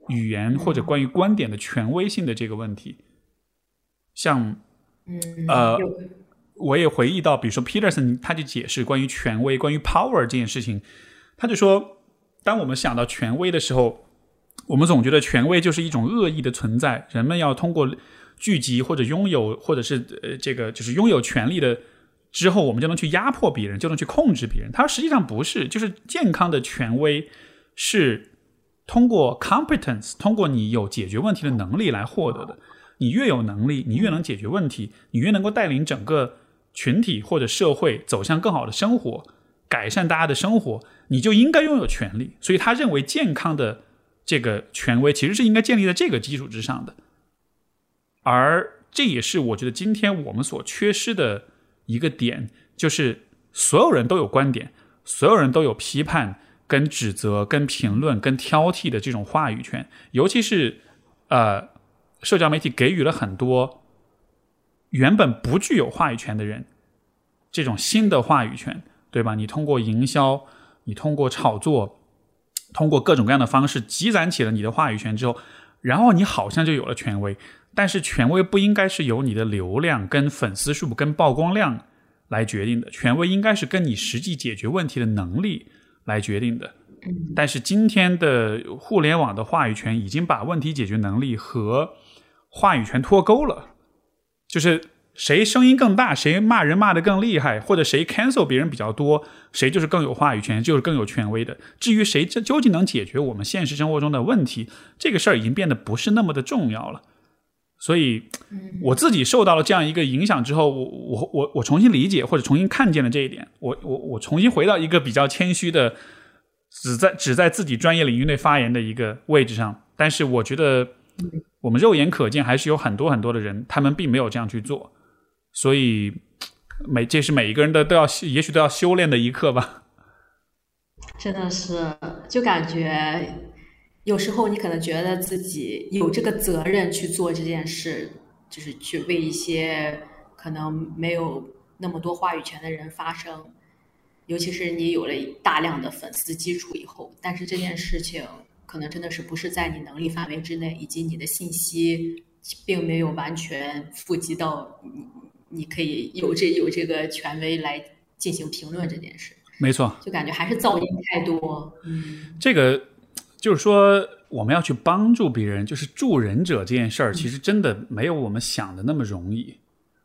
语言或者关于观点的权威性的这个问题。像嗯，呃我也回忆到，比如说 Peterson 他就解释关于权威、关于 power 这件事情，他就说，当我们想到权威的时候，我们总觉得权威就是一种恶意的存在，人们要通过聚集或者拥有，或者是呃这个就是拥有权利的之后，我们就能去压迫别人，就能去控制别人。它实际上不是，就是健康的权威是通过 competence，通过你有解决问题的能力来获得的。你越有能力，你越能解决问题，你越能够带领整个群体或者社会走向更好的生活，改善大家的生活，你就应该拥有权利。所以他认为健康的这个权威其实是应该建立在这个基础之上的，而这也是我觉得今天我们所缺失的一个点，就是所有人都有观点，所有人都有批判、跟指责、跟评论、跟挑剔的这种话语权，尤其是呃，社交媒体给予了很多原本不具有话语权的人这种新的话语权，对吧？你通过营销，你通过炒作，通过各种各样的方式积攒起了你的话语权之后，然后你好像就有了权威。但是权威不应该是由你的流量、跟粉丝数、跟曝光量来决定的，权威应该是跟你实际解决问题的能力来决定的。但是今天的互联网的话语权已经把问题解决能力和话语权脱钩了，就是谁声音更大，谁骂人骂得更厉害，或者谁 cancel 别人比较多，谁就是更有话语权，就是更有权威的。至于谁这究竟能解决我们现实生活中的问题，这个事儿已经变得不是那么的重要了。所以我自己受到了这样一个影响之后，我我我我重新理解或者重新看见了这一点，我我我重新回到一个比较谦虚的，只在只在自己专业领域内发言的一个位置上。但是我觉得我们肉眼可见还是有很多很多的人，他们并没有这样去做，所以每这是每一个人的都要也许都要修炼的一刻吧。真的是，就感觉有时候你可能觉得自己有这个责任去做这件事，就是去为一些可能没有那么多话语权的人发声，尤其是你有了大量的粉丝基础以后，但是这件事情可能真的是不是在你能力范围之内，以及你的信息并没有完全富集到你你可以有这有这个权威来进行评论这件事。没错，就感觉还是噪音太多。嗯，这个就是说，我们要去帮助别人，就是助人者这件事儿，其实真的没有我们想的那么容易。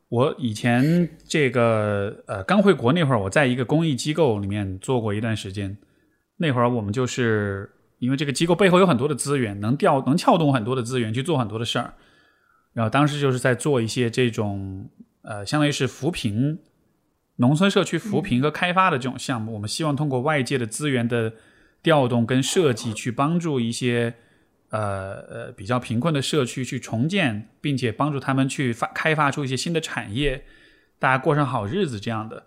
我以前这个呃刚回国那会儿，我在一个公益机构里面做过一段时间。那会儿我们就是因为这个机构背后有很多的资源，能调能撬动很多的资源去做很多的事儿。然后当时就是在做一些这种呃，相当于是扶贫、农村社区扶贫和开发的这种项目。我们希望通过外界的资源的调动跟设计，去帮助一些呃呃比较贫困的社区去重建，并且帮助他们去发开发出一些新的产业，大家过上好日子这样的，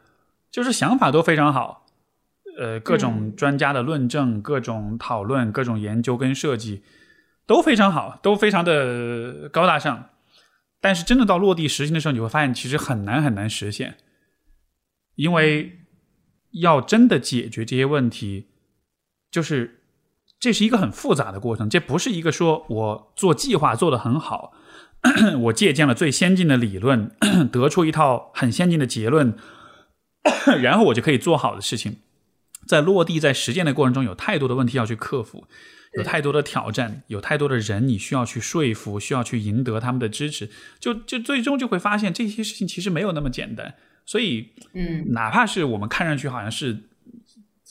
就是想法都非常好。呃，各种专家的论证、各种讨论、各种研究跟设计都非常好，都非常的高大上。但是真的到落地实行的时候，你会发现其实很难很难实现，因为要真的解决这些问题，就是这是一个很复杂的过程，这不是一个说我做计划做得很好，我借鉴了最先进的理论，得出一套很先进的结论，然后我就可以做好的事情。在落地、在实践的过程中，有太多的问题要去克服，有太多的挑战，有太多的人你需要去说服，需要去赢得他们的支持，就就最终就会发现这些事情其实没有那么简单。所以，嗯，哪怕是我们看上去好像是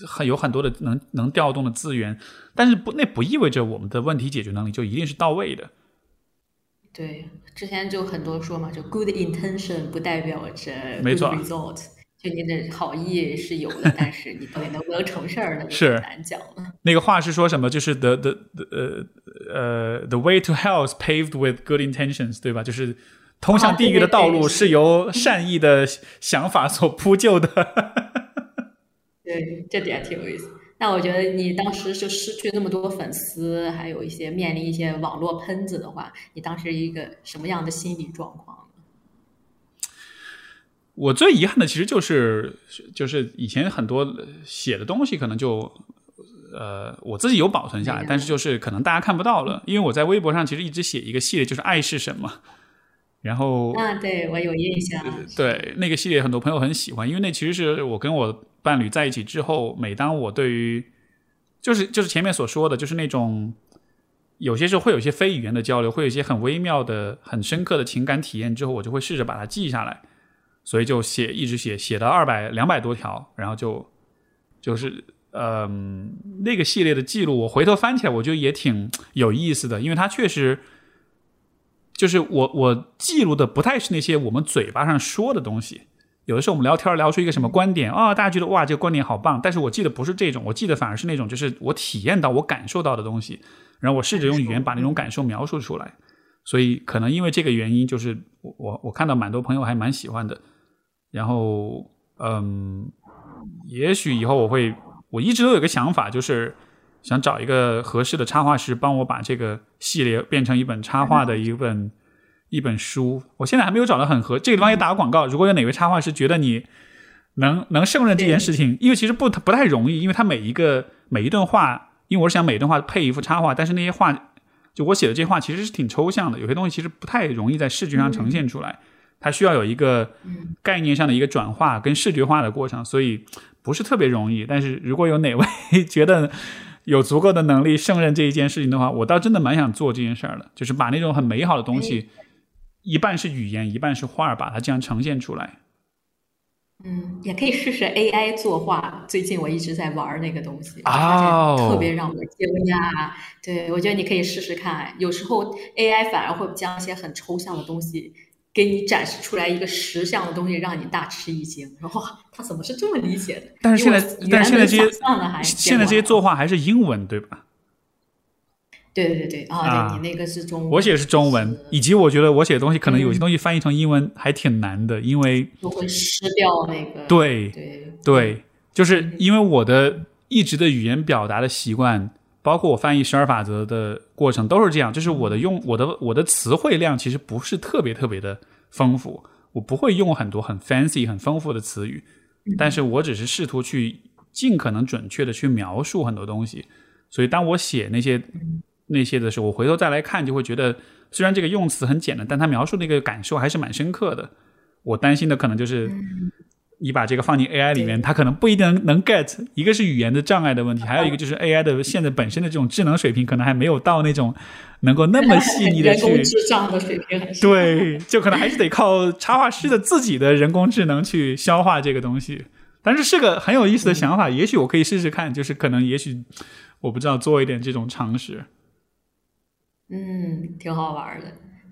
很有很多的能能调动的资源，但是不那不意味着我们的问题解决能力就一定是到位的。对，之前就很多说嘛，就 good intention 不代表着没错。result，就你的好意是有的，但是你到底能不能成事儿，呢是难讲了。那个话是说什么？就是 the the the 呃呃 the way to hell is paved with good intentions，对吧？就是通向地狱的道路是由善意的想法所铺就的。对，这点挺有意思。那我觉得你当时就失去那么多粉丝，还有一些面临一些网络喷子的话，你当时一个什么样的心理状况？我最遗憾的其实就是就是以前很多写的东西可能就呃我自己有保存下来，但是就是可能大家看不到了，因为我在微博上其实一直写一个系列，就是爱是什么。然后啊，对我有印象。对那个系列，很多朋友很喜欢，因为那其实是我跟我伴侣在一起之后，每当我对于就是就是前面所说的，就是那种有些时候会有一些非语言的交流，会有一些很微妙的、很深刻的情感体验之后，我就会试着把它记下来，所以就写一直写，写到二百两百多条，然后就就是嗯那个系列的记录，我回头翻起来，我觉得也挺有意思的，因为它确实。就是我我记录的不太是那些我们嘴巴上说的东西，有的时候我们聊天聊出一个什么观点啊，大家觉得哇这个观点好棒，但是我记得不是这种，我记得反而是那种就是我体验到我感受到的东西，然后我试着用语言把那种感受描述出来，所以可能因为这个原因，就是我我我看到蛮多朋友还蛮喜欢的，然后嗯，也许以后我会，我一直都有个想法就是。想找一个合适的插画师帮我把这个系列变成一本插画的一本一本书。我现在还没有找到很合这个地方也打个广告。如果有哪位插画师觉得你能能胜任这件事情，因为其实不不太容易，因为他每一个每一段话，因为我是想每一段话配一幅插画，但是那些画就我写的这些话其实是挺抽象的，有些东西其实不太容易在视觉上呈现出来，它需要有一个概念上的一个转化跟视觉化的过程，所以不是特别容易。但是如果有哪位 觉得，有足够的能力胜任这一件事情的话，我倒真的蛮想做这件事儿的，就是把那种很美好的东西，一半是语言，一半是画，把它这样呈现出来。嗯，也可以试试 AI 作画。最近我一直在玩那个东西，发现特别让我惊讶。对，我觉得你可以试试看。有时候 AI 反而会将一些很抽象的东西。给你展示出来一个实像的东西，让你大吃一惊。哇，他怎么是这么理解的？但是现在，但是现在这些现在这些作画还是英文，对吧？对对对啊，对你那个是中文，我写是中文，以及我觉得我写的东西可能有些东西翻译成英文还挺难的，因为就会失掉那个。对对对，就是因为我的一直的语言表达的习惯。包括我翻译十二法则的过程都是这样，就是我的用我的我的词汇量其实不是特别特别的丰富，我不会用很多很 fancy 很丰富的词语，但是我只是试图去尽可能准确的去描述很多东西，所以当我写那些那些的时候，我回头再来看就会觉得，虽然这个用词很简单，但他描述那个感受还是蛮深刻的。我担心的可能就是。你把这个放进 AI 里面，它可能不一定能 get。一个是语言的障碍的问题，还有一个就是 AI 的现在本身的这种智能水平，可能还没有到那种能够那么细腻的去智障的水平。对，就可能还是得靠插画师的自己的人工智能去消化这个东西。但是是个很有意思的想法，也许我可以试试看，就是可能也许我不知道做一点这种尝试。嗯，挺好玩的。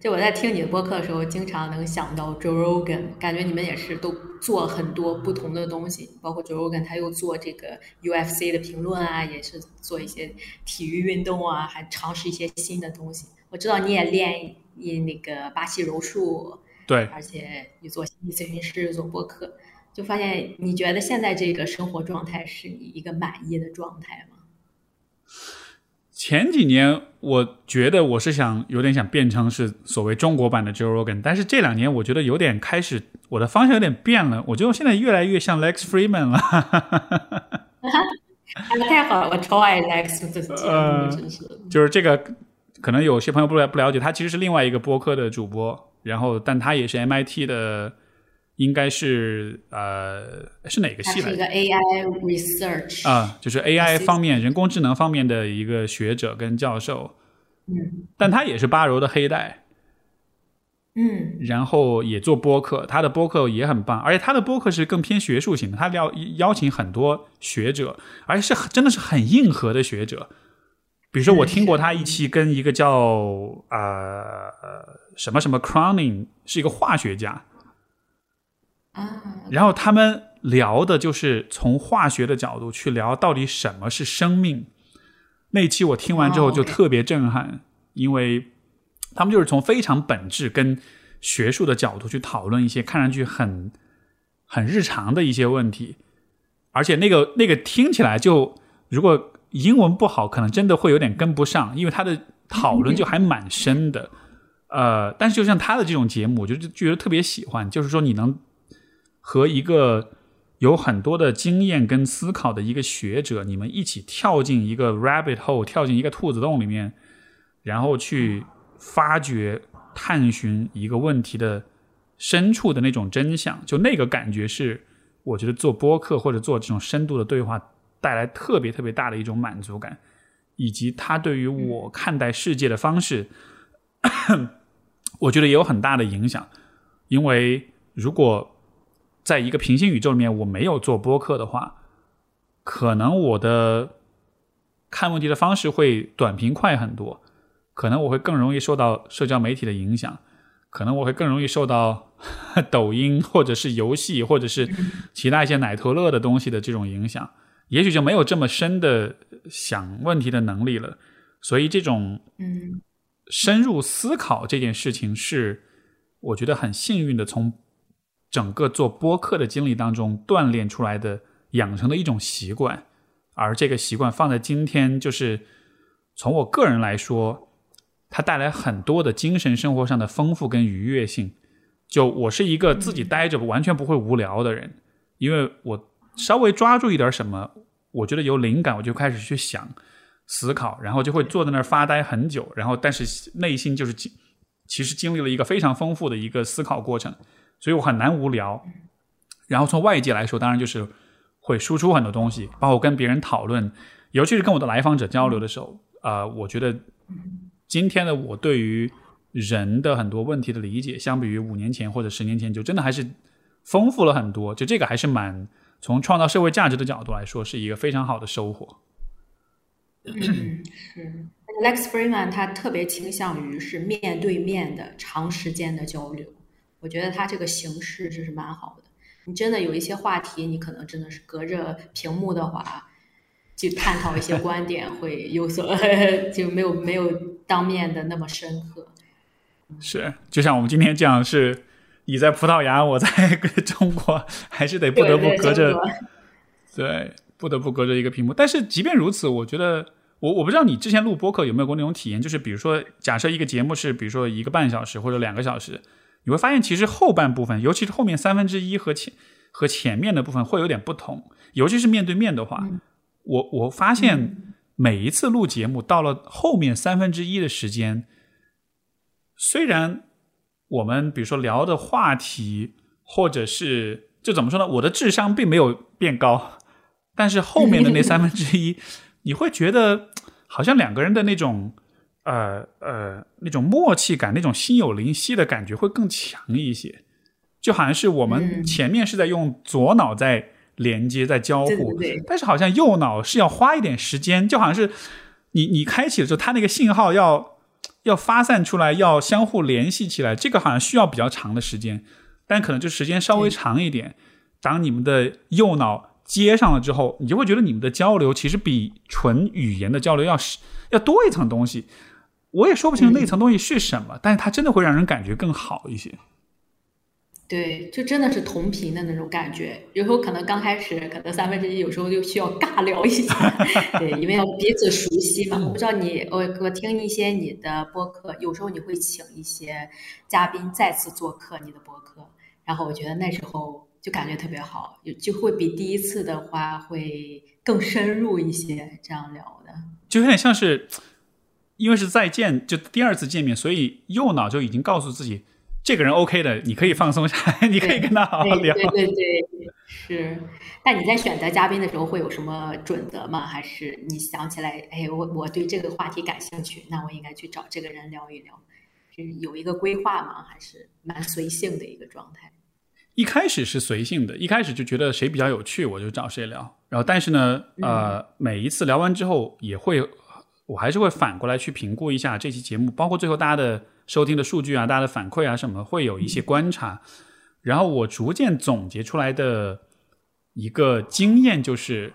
就我在听你的播客的时候，经常能想到 Joe Rogan，感觉你们也是都做很多不同的东西，包括 Joe Rogan 他又做这个 UFC 的评论啊，也是做一些体育运动啊，还尝试一些新的东西。我知道你也练你那个巴西柔术，对，而且你做心理咨询师，做播客，就发现你觉得现在这个生活状态是你一个满意的状态吗？前几年我觉得我是想有点想变成是所谓中国版的 Joe Rogan，但是这两年我觉得有点开始我的方向有点变了，我觉得我现在越来越像 Lex Freeman 了。太好了，我超爱 Lex 的节目，真是。就是这个，可能有些朋友不了不了解，他其实是另外一个播客的主播，然后但他也是 MIT 的。应该是呃是哪个系来？是一个 AI research 啊，就是 AI 方面、人工智能方面的一个学者跟教授。嗯，但他也是巴柔的黑带。嗯然后也做播客，他的播客也很棒，而且他的播客是更偏学术型的，他邀邀请很多学者，而且是很真的是很硬核的学者。比如说，我听过他一期跟一个叫呃呃什么什么 Crowning 是一个化学家，啊，然后他们聊的就是从化学的角度去聊到底什么是生命。那一期我听完之后哦就特别震撼，因为他们就是从非常本质跟学术的角度去讨论一些看上去很很日常的一些问题，而且那个那个听起来就如果英文不好，可能真的会有点跟不上，因为他的讨论就还蛮深的。呃，但是就像他的这种节目，我就觉得特别喜欢，就是说你能和一个有很多的经验跟思考的一个学者，你们一起跳进一个 rabbit hole，跳进一个兔子洞里面，然后去发掘、探寻一个问题的深处的那种真相，就那个感觉是我觉得做播客或者做这种深度的对话带来特别特别大的一种满足感，以及他对于我看待世界的方式，我觉得也有很大的影响。因为如果在一个平行宇宙里面我没有做播客的话，可能我的看问题的方式会短平快很多，可能我会更容易受到社交媒体的影响，可能我会更容易受到 抖音或者是游戏或者是其他一些奶头乐的东西的这种影响，也许就没有这么深的想问题的能力了。所以这种嗯深入思考这件事情是我觉得很幸运的，从整个做播客的经历当中锻炼出来的、养成的一种习惯。而这个习惯放在今天，就是从我个人来说，它带来很多的精神生活上的丰富跟愉悦性。就我是一个自己待着完全不会无聊的人，因为我稍微抓住一点什么，我觉得有灵感，我就开始去想、思考，然后就会坐在那儿发呆很久，然后但是内心就是其实经历了一个非常丰富的一个思考过程，所以我很难无聊。然后从外界来说，当然就是会输出很多东西，包括跟别人讨论，尤其是跟我的来访者交流的时候，呃，我觉得今天的我对于人的很多问题的理解，相比于五年前或者十年前，就真的还是丰富了很多。就这个还是蛮从创造社会价值的角度来说，是一个非常好的收获。嗯，是。Lex Freeman 他特别倾向于是面对面的长时间的交流，我觉得他这个形式就是蛮好的。你真的有一些话题，你可能真的是隔着屏幕的话，去探讨一些观点会有所 就没有没有当面的那么深刻。是，就像我们今天这样，是你在葡萄牙，我在 中国，还是得不得不隔着，对，不得不隔着一个屏幕。但是即便如此，我觉得我我不知道你之前录播客有没有过那种体验，就是比如说，假设一个节目是比如说一个半小时或者两个小时，你会发现其实后半部分，尤其是后面三分之一和前和前面的部分会有点不同，尤其是面对面的话，嗯、我我发现每一次录节目到了后面三分之一的时间。虽然我们比如说聊的话题，或者是就怎么说呢，我的智商并没有变高，但是后面的那三分之一，你会觉得好像两个人的那种呃呃那种默契感，那种心有灵犀的感觉会更强一些，就好像是我们前面是在用左脑在连接、在交互，对对对但是好像右脑是要花一点时间，就好像是你你开启的时候，它那个信号要。要发散出来，要相互联系起来，这个好像需要比较长的时间，但可能就时间稍微长一点。当你们的右脑接上了之后，你就会觉得你们的交流其实比纯语言的交流要要多一层东西。我也说不清那层东西是什么，嗯、但是它真的会让人感觉更好一些。对，就真的是同频的那种感觉。有时候可能刚开始，可能三分之一，有时候就需要尬聊一下，对，因为要彼此熟悉嘛。我不知道你，我我听一些你的播客，有时候你会请一些嘉宾再次做客你的播客，然后我觉得那时候就感觉特别好，就会比第一次的话会更深入一些，这样聊的，就有点像是，因为是再见，就第二次见面，所以右脑就已经告诉自己。这个人 OK 的，你可以放松下来，你可以跟他好好聊。对对对对，是。但你在选择嘉宾的时候会有什么准则吗？还是你想起来，哎，我我对这个话题感兴趣，那我应该去找这个人聊一聊，是有一个规划吗？还是蛮随性的一个状态？一开始是随性的，一开始就觉得谁比较有趣，我就找谁聊。然后，但是呢，呃，每一次聊完之后，也会，我还是会反过来去评估一下这期节目，包括最后大家的收听的数据啊，大家的反馈啊什么，会有一些观察。然后我逐渐总结出来的一个经验就是，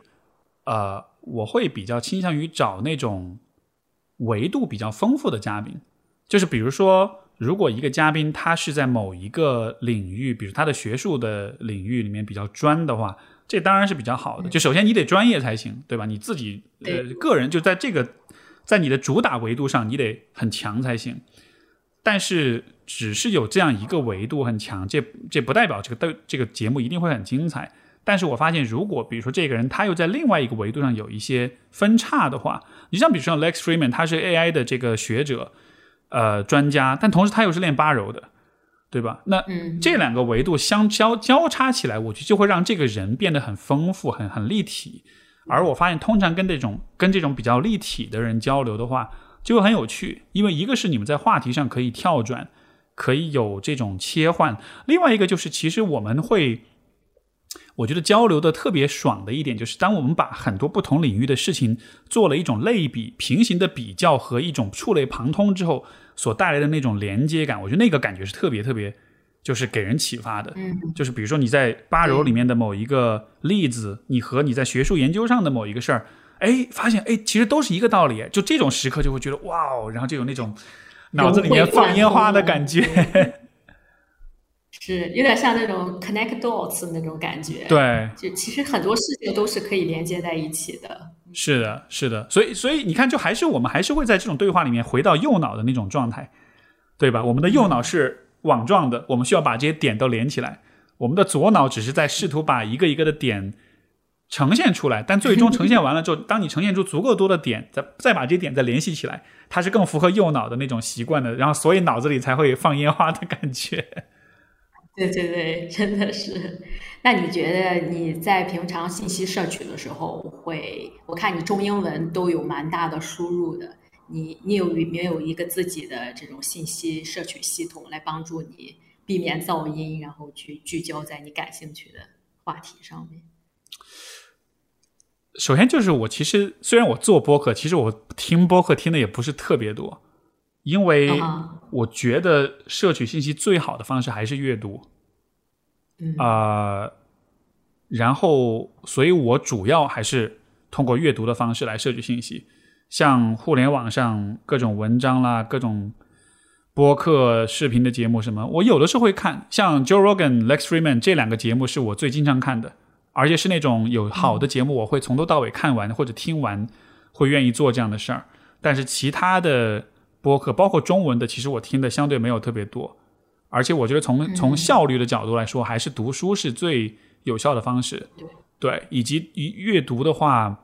呃，我会比较倾向于找那种维度比较丰富的嘉宾，就是比如说。如果一个嘉宾他是在某一个领域，比如他的学术的领域里面比较专的话，这当然是比较好的。就首先你得专业才行，对吧？你自己呃个人就在这个在你的主打维度上，你得很强才行。但是只是有这样一个维度很强，这这不代表这个的这个节目一定会很精彩。但是我发现，如果比如说这个人他又在另外一个维度上有一些分叉的话，你像比如说 Lex Freeman，他是 AI 的这个学者。呃，专家，但同时他又是练八柔的，对吧？那这两个维度相交交叉起来，我觉得就会让这个人变得很丰富、很很立体。而我发现，通常跟这种跟这种比较立体的人交流的话，就会很有趣。因为一个是你们在话题上可以跳转，可以有这种切换；另外一个就是，其实我们会。我觉得交流的特别爽的一点，就是当我们把很多不同领域的事情做了一种类比、平行的比较和一种触类旁通之后，所带来的那种连接感，我觉得那个感觉是特别特别，就是给人启发的。嗯，就是比如说你在八柔里面的某一个例子，你和你在学术研究上的某一个事儿，哎，发现哎，其实都是一个道理。就这种时刻就会觉得哇哦，然后就有那种脑子里面放烟花的感觉。是有点像那种 connect dots 那种感觉，对，就其实很多事情都是可以连接在一起的。是的，是的，所以，所以你看，就还是我们还是会在这种对话里面回到右脑的那种状态，对吧？我们的右脑是网状的，我们需要把这些点都连起来；我们的左脑只是在试图把一个一个的点呈现出来，但最终呈现完了之后，当你呈现出足够多的点，再再把这些点再联系起来，它是更符合右脑的那种习惯的，然后所以脑子里才会放烟花的感觉。对对对，真的是。那你觉得你在平常信息摄取的时候，会我看你中英文都有蛮大的输入的。你你有没有一个自己的这种信息摄取系统来帮助你避免噪音，然后去聚焦在你感兴趣的话题上面？首先就是我其实虽然我做播客，其实我听播客听的也不是特别多。因为我觉得摄取信息最好的方式还是阅读，啊，然后，所以我主要还是通过阅读的方式来摄取信息，像互联网上各种文章啦、各种播客、视频的节目什么，我有的时候会看，像 Joe Rogan、Lex Freeman 这两个节目是我最经常看的，而且是那种有好的节目，我会从头到尾看完或者听完，会愿意做这样的事儿。但是其他的。播客包括中文的，其实我听的相对没有特别多，而且我觉得从从效率的角度来说，还是读书是最有效的方式。对，以及阅读的话，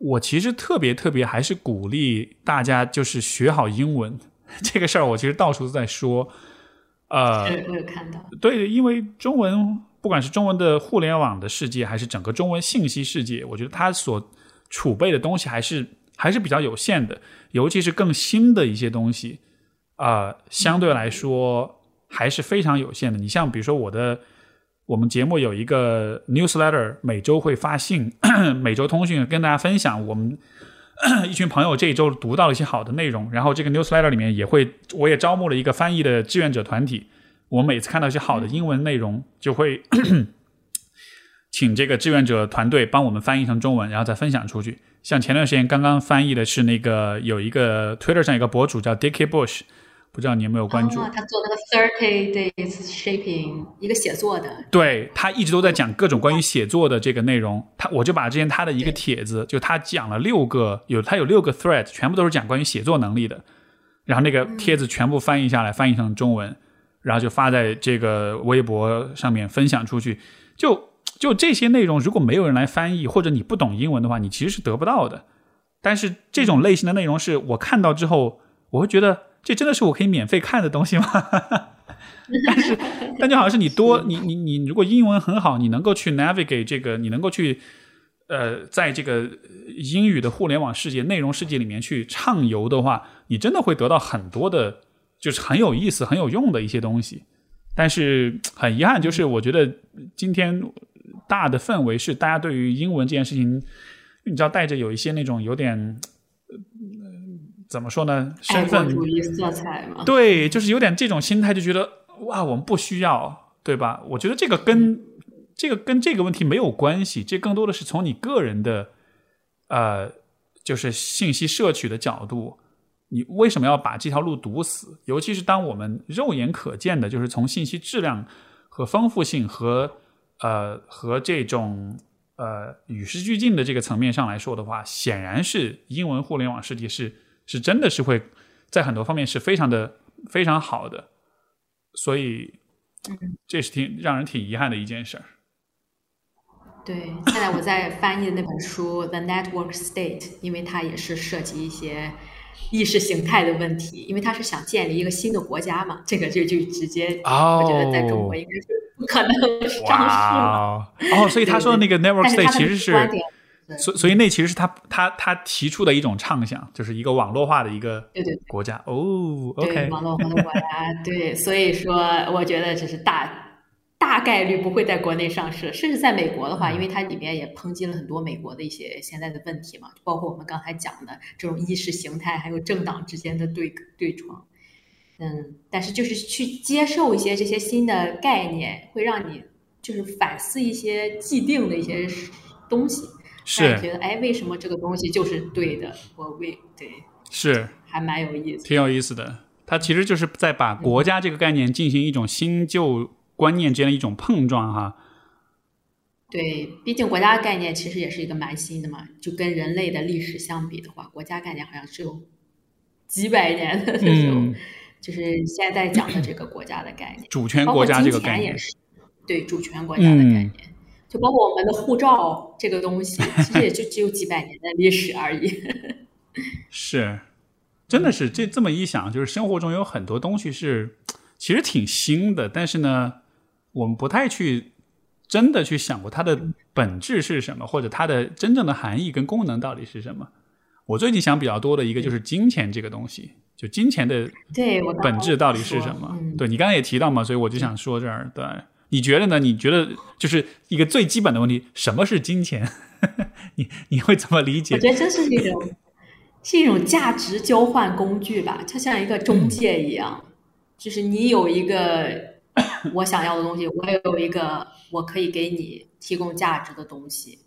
我其实特别特别还是鼓励大家就是学好英文这个事儿，我其实到处都在说。呃，我有看到。对，因为中文不管是中文的互联网的世界，还是整个中文信息世界，我觉得它所储备的东西还是。还是比较有限的，尤其是更新的一些东西，啊，相对来说还是非常有限的。你像比如说我的，我们节目有一个 newsletter，每周会发信，每周通讯跟大家分享我们 一群朋友这一周读到了一些好的内容。然后这个 newsletter 里面也会，我也招募了一个翻译的志愿者团体。我每次看到一些好的英文内容，就会 请这个志愿者团队帮我们翻译成中文，然后再分享出去。像前段时间刚刚翻译的是那个有一个 Twitter 上有个博主叫 Dickie Bush，不知道你有没有关注？他做那个 Thirty Days Shaping，一个写作的。对他一直都在讲各种关于写作的这个内容。他我就把之前他的一个帖子，就他讲了六个，有他有六个 thread，全部都是讲关于写作能力的。然后那个帖子全部翻译下来，翻译成中文，然后就发在这个微博上面分享出去，就。就这些内容，如果没有人来翻译，或者你不懂英文的话，你其实是得不到的。但是这种类型的内容，是我看到之后，我会觉得这真的是我可以免费看的东西吗？但是，但就好像是你多 你你你，如果英文很好，你能够去 navigate 这个，你能够去呃，在这个英语的互联网世界、内容世界里面去畅游的话，你真的会得到很多的就是很有意思、很有用的一些东西。但是很遗憾，就是我觉得今天大的氛围是大家对于英文这件事情，你知道带着有一些那种有点。怎么说呢？身份主义色彩嘛，对，就是有点这种心态，就觉得哇，我们不需要，对吧？我觉得这个跟这个跟这个问题没有关系，这更多的是从你个人的呃，就是信息摄取的角度，你为什么要把这条路堵死？尤其是当我们肉眼可见的，就是从信息质量和丰富性和呃和这种呃与时俱进的这个层面上来说的话，显然是英文互联网世界是。是真的是会在很多方面是非常的非常好的，所以这是挺让人挺遗憾的一件事儿。对，现在我在翻译的那本书《The Network State》，因为它也是涉及一些意识形态的问题，因为它是想建立一个新的国家嘛，这个就就直接我觉得在中国应该是不可能上市了。哦，所以他说的那个 Network State 其实是。所所以那其实是他他他提出的一种畅想，就是一个网络化的一个对对国家。哦，OK，网络化的国家，对，所以说我觉得这是大大概率不会在国内上市，甚至在美国的话，因为它里面也抨击了很多美国的一些现在的问题嘛，包括我们刚才讲的这种意识形态还有政党之间的对对撞，嗯，但是就是去接受一些这些新的概念，会让你就是反思一些既定的一些东西。是觉得哎，为什么这个东西就是对的？我为对是还蛮有意思，挺有意思的。它其实就是在把国家这个概念进行一种新旧观念之间的一种碰撞，哈。对，毕竟国家概念其实也是一个蛮新的嘛。就跟人类的历史相比的话，国家概念好像是有几百年的那种。就是现在讲的这个国家的概念，主权国家这个概念也是对主权国家的概念。就包括我们的护照这个东西，其实也就只有几百年的历史而已。是，真的是这这么一想，就是生活中有很多东西是其实挺新的，但是呢，我们不太去真的去想过它的本质是什么，或者它的真正的含义跟功能到底是什么。我最近想比较多的一个就是金钱这个东西，就金钱的对本质到底是什么？对你刚才也提到嘛，所以我就想说这儿对。你觉得呢？你觉得就是一个最基本的问题，什么是金钱？你你会怎么理解？我觉得这是一种是一种价值交换工具吧，它像一个中介一样，就是你有一个我想要的东西，我也有一个我可以给你提供价值的东西，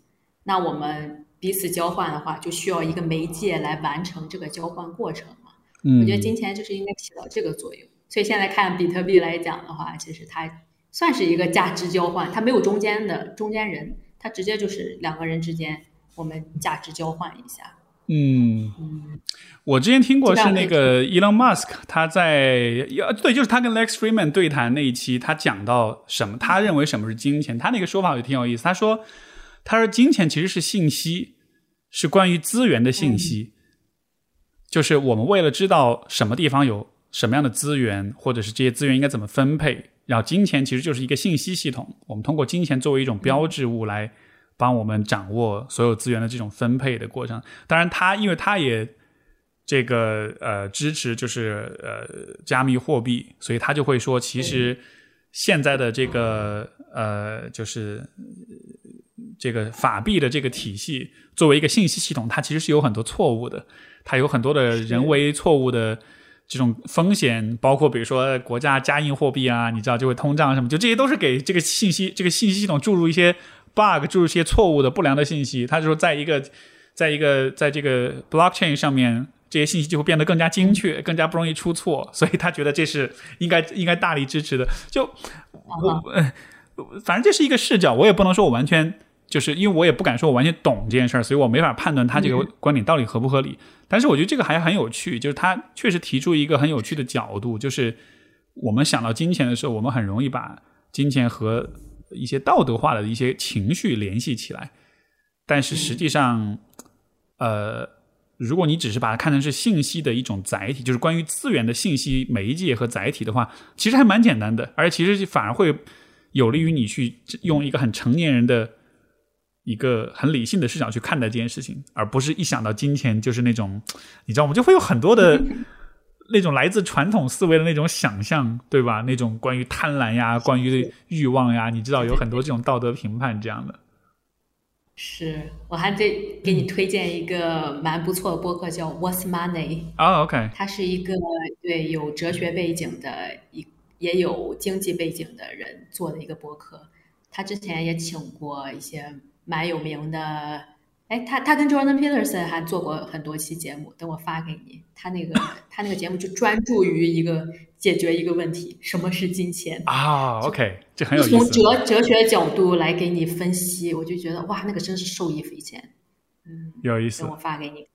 那我们彼此交换的话，就需要一个媒介来完成这个交换过程嘛。嗯，我觉得金钱就是应该起到这个作用。所以现在看比特币来讲的话，其实它。算是一个价值交换，它没有中间的中间人，它直接就是两个人之间，我们价值交换一下。嗯嗯，我之前听过是那个 Elon Musk，他在要对，就是他跟 Lex Freeman 对谈那一期，他讲到什么？他认为什么是金钱？他那个说法也挺有意思。他说，他说金钱其实是信息，是关于资源的信息，就是我们为了知道什么地方有什么样的资源，或者是这些资源应该怎么分配。然后金钱其实就是一个信息系统，我们通过金钱作为一种标志物来帮我们掌握所有资源的这种分配的过程。当然，它因为它也这个呃支持就是呃加密货币，所以他就会说，其实现在的这个呃就是这个法币的这个体系作为一个信息系统，它其实是有很多错误的，它有很多的人为错误的。这种风险包括，比如说国家加印货币啊，你知道就会通胀什么，就这些都是给这个信息、这个信息系统注入一些 bug，注入一些错误的、不良的信息。他就说，在一个，在一个，在这个 blockchain 上面，这些信息就会变得更加精确，更加不容易出错。所以他觉得这是应该应该大力支持的。就我，反正这是一个视角，我也不能说我完全。就是因为我也不敢说我完全懂这件事儿，所以我没法判断他这个观点到底合不合理。但是我觉得这个还很有趣，就是他确实提出一个很有趣的角度，就是我们想到金钱的时候，我们很容易把金钱和一些道德化的一些情绪联系起来。但是实际上，呃，如果你只是把它看成是信息的一种载体，就是关于资源的信息媒介和载体的话，其实还蛮简单的，而且其实反而会有利于你去用一个很成年人的。一个很理性的视角去看待这件事情，而不是一想到金钱就是那种，你知道吗？就会有很多的 那种来自传统思维的那种想象，对吧？那种关于贪婪呀，关于欲望呀，你知道有很多这种道德评判这样的。是我还得给你推荐一个蛮不错的播客，叫 What's Money 啊，OK，它是一个对有哲学背景的一也有经济背景的人做的一个播客。他之前也请过一些蛮有名的。哎，他他跟 Jordan Peterson 还做过很多期节目，等我发给你。他那个 他那个节目就专注于一个解决一个问题，什么是金钱啊？OK，这很有意思。从哲哲学角度来给你分析，我就觉得哇，那个真是受益匪浅。嗯，有意思。等我发给你。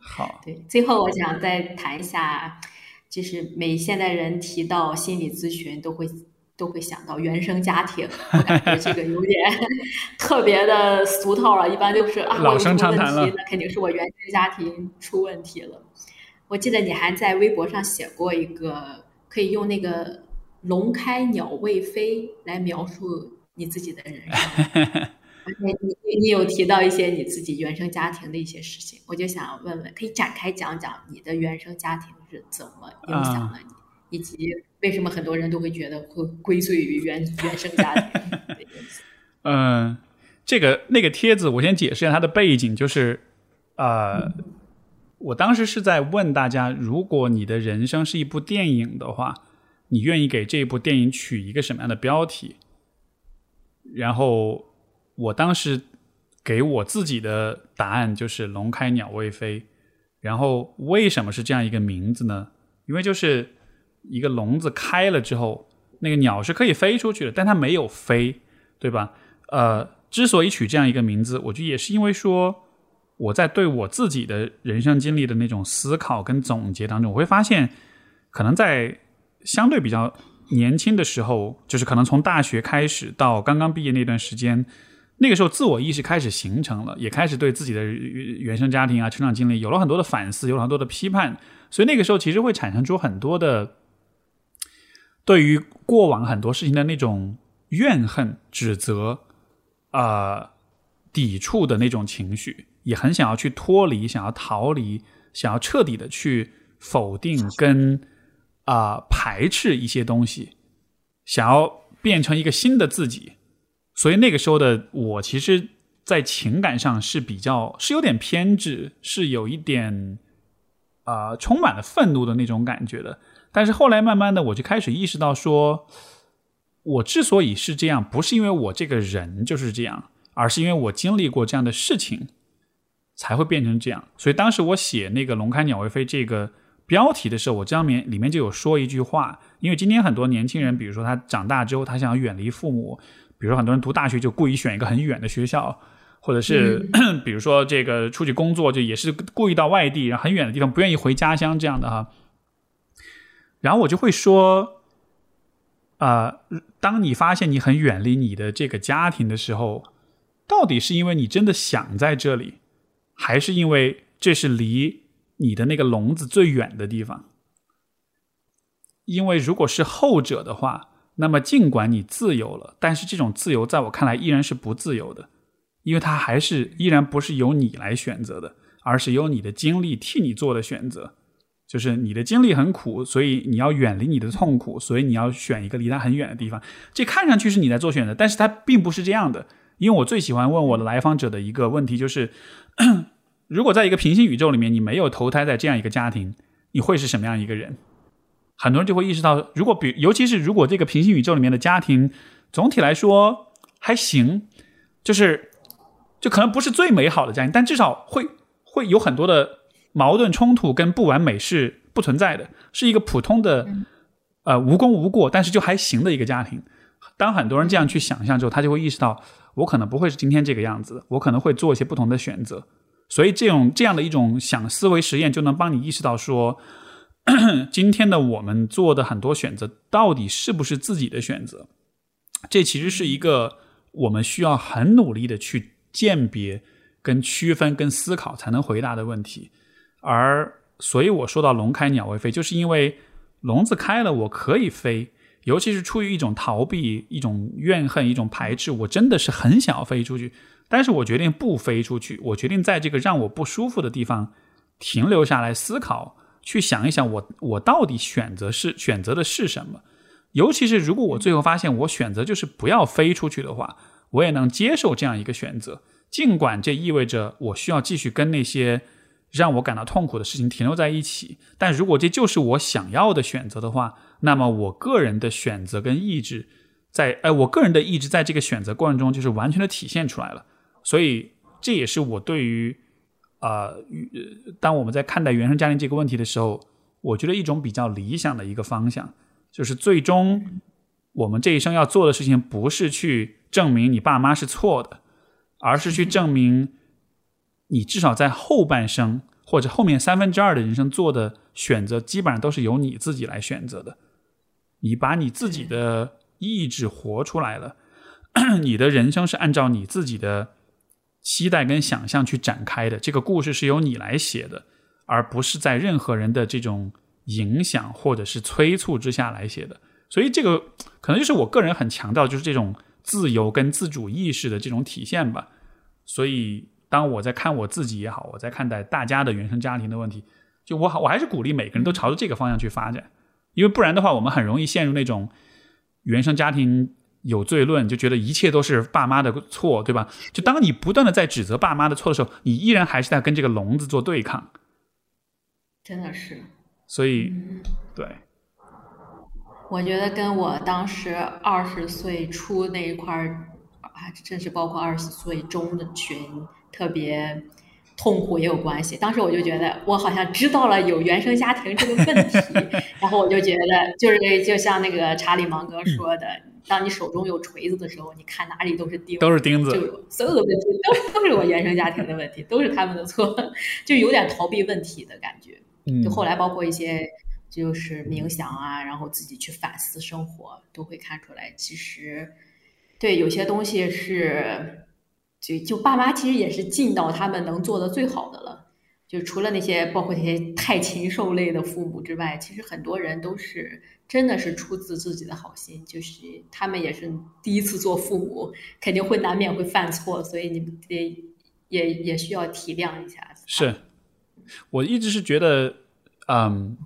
好。对，最后我想再谈一下，就是每现代人提到心理咨询都会。都会想到原生家庭，我感觉这个有点特别的俗套了。一般就是啊，我有什么问题，那肯定是我原生家庭出问题了。我记得你还在微博上写过一个，可以用那个“龙开鸟未飞”来描述你自己的人生。而且你你有提到一些你自己原生家庭的一些事情，我就想问问，可以展开讲讲你的原生家庭是怎么影响了你？以及为什么很多人都会觉得会归罪于原原生家庭？嗯，这个那个帖子，我先解释一下它的背景，就是呃，我当时是在问大家，如果你的人生是一部电影的话，你愿意给这部电影取一个什么样的标题？然后我当时给我自己的答案就是“龙开鸟未飞”。然后为什么是这样一个名字呢？因为就是。一个笼子开了之后，那个鸟是可以飞出去的，但它没有飞，对吧？呃，之所以取这样一个名字，我觉得也是因为说我在对我自己的人生经历的那种思考跟总结当中，我会发现，可能在相对比较年轻的时候，就是可能从大学开始到刚刚毕业那段时间，那个时候自我意识开始形成了，也开始对自己的原生家庭啊、成长经历有了很多的反思，有了很多的批判，所以那个时候其实会产生出很多的。对于过往很多事情的那种怨恨、指责、啊抵触的那种情绪，也很想要去脱离，想要逃离，想要彻底的去否定跟啊排斥一些东西，想要变成一个新的自己。所以那个时候的我，其实，在情感上是比较是有点偏执，是有一点啊充满了愤怒的那种感觉的。但是后来慢慢的，我就开始意识到，说我之所以是这样，不是因为我这个人就是这样，而是因为我经历过这样的事情，才会变成这样。所以当时我写那个“龙开鸟未飞”这个标题的时候，我这样面里面就有说一句话，因为今天很多年轻人，比如说他长大之后，他想要远离父母，比如说很多人读大学就故意选一个很远的学校，或者是 比如说这个出去工作就也是故意到外地，然后很远的地方不愿意回家乡这样的哈。然后我就会说，啊，当你发现你很远离你的这个家庭的时候，到底是因为你真的想在这里，还是因为这是离你的那个笼子最远的地方？因为如果是后者的话，那么尽管你自由了，但是这种自由在我看来依然是不自由的，因为它还是依然不是由你来选择的，而是由你的经历替你做的选择。就是你的经历很苦，所以你要远离你的痛苦，所以你要选一个离他很远的地方。这看上去是你在做选择，但是它并不是这样的。因为我最喜欢问我的来访者的一个问题就是：如果在一个平行宇宙里面，你没有投胎在这样一个家庭，你会是什么样一个人？很多人就会意识到，如果比尤其是如果这个平行宇宙里面的家庭总体来说还行，就是就可能不是最美好的家庭，但至少会会有很多的。矛盾冲突跟不完美是不存在的，是一个普通的，呃，无功无过，但是就还行的一个家庭。当很多人这样去想象之后，他就会意识到，我可能不会是今天这个样子，我可能会做一些不同的选择。所以，这种这样的一种想思维实验，就能帮你意识到说，今天的我们做的很多选择，到底是不是自己的选择？这其实是一个我们需要很努力的去鉴别、跟区分、跟思考才能回答的问题。而所以，我说到“龙开鸟未飞”，就是因为笼子开了，我可以飞。尤其是出于一种逃避、一种怨恨、一种排斥，我真的是很想要飞出去。但是我决定不飞出去，我决定在这个让我不舒服的地方停留下来思考，去想一想我我到底选择是选择的是什么。尤其是如果我最后发现我选择就是不要飞出去的话，我也能接受这样一个选择，尽管这意味着我需要继续跟那些让我感到痛苦的事情停留在一起。但如果这就是我想要的选择的话，那么我个人的选择跟意志，在哎，我个人的意志在这个选择过程中就是完全的体现出来了。所以这也是我对于啊，当我们在看待原生家庭这个问题的时候，我觉得一种比较理想的一个方向。就是最终，我们这一生要做的事情，不是去证明你爸妈是错的，而是去证明你至少在后半生或者后面三分之二的人生做的选择，基本上都是由你自己来选择的。你把你自己的意志活出来了，你的人生是按照你自己的期待跟想象去展开的。这个故事是由你来写的，而不是在任何人的这种。影响或者是催促之下来写的，所以这个可能就是我个人很强调，就是这种自由跟自主意识的这种体现吧。所以当我在看我自己也好，我在看待大家的原生家庭的问题，就我好我还是鼓励每个人都朝着这个方向去发展，因为不然的话，我们很容易陷入那种原生家庭有罪论，就觉得一切都是爸妈的错，对吧？就当你不断的在指责爸妈的错的时候，你依然还是在跟这个笼子做对抗。真的是。所以，对，我觉得跟我当时二十岁初那一块儿，还真是包括二十岁中的群特别痛苦也有关系。当时我就觉得，我好像知道了有原生家庭这个问题，然后我就觉得，就是就像那个查理芒格说的，当你手中有锤子的时候，你看哪里都是钉，都是钉子，就所有的问题都都是我原生家庭的问题，都是他们的错，就有点逃避问题的感觉。就后来包括一些就是冥想啊，然后自己去反思生活，都会看出来，其实对有些东西是就就爸妈其实也是尽到他们能做的最好的了。就除了那些包括那些太禽兽类的父母之外，其实很多人都是真的是出自自己的好心，就是他们也是第一次做父母，肯定会难免会犯错，所以你们得也也需要体谅一下。是。我一直是觉得，嗯，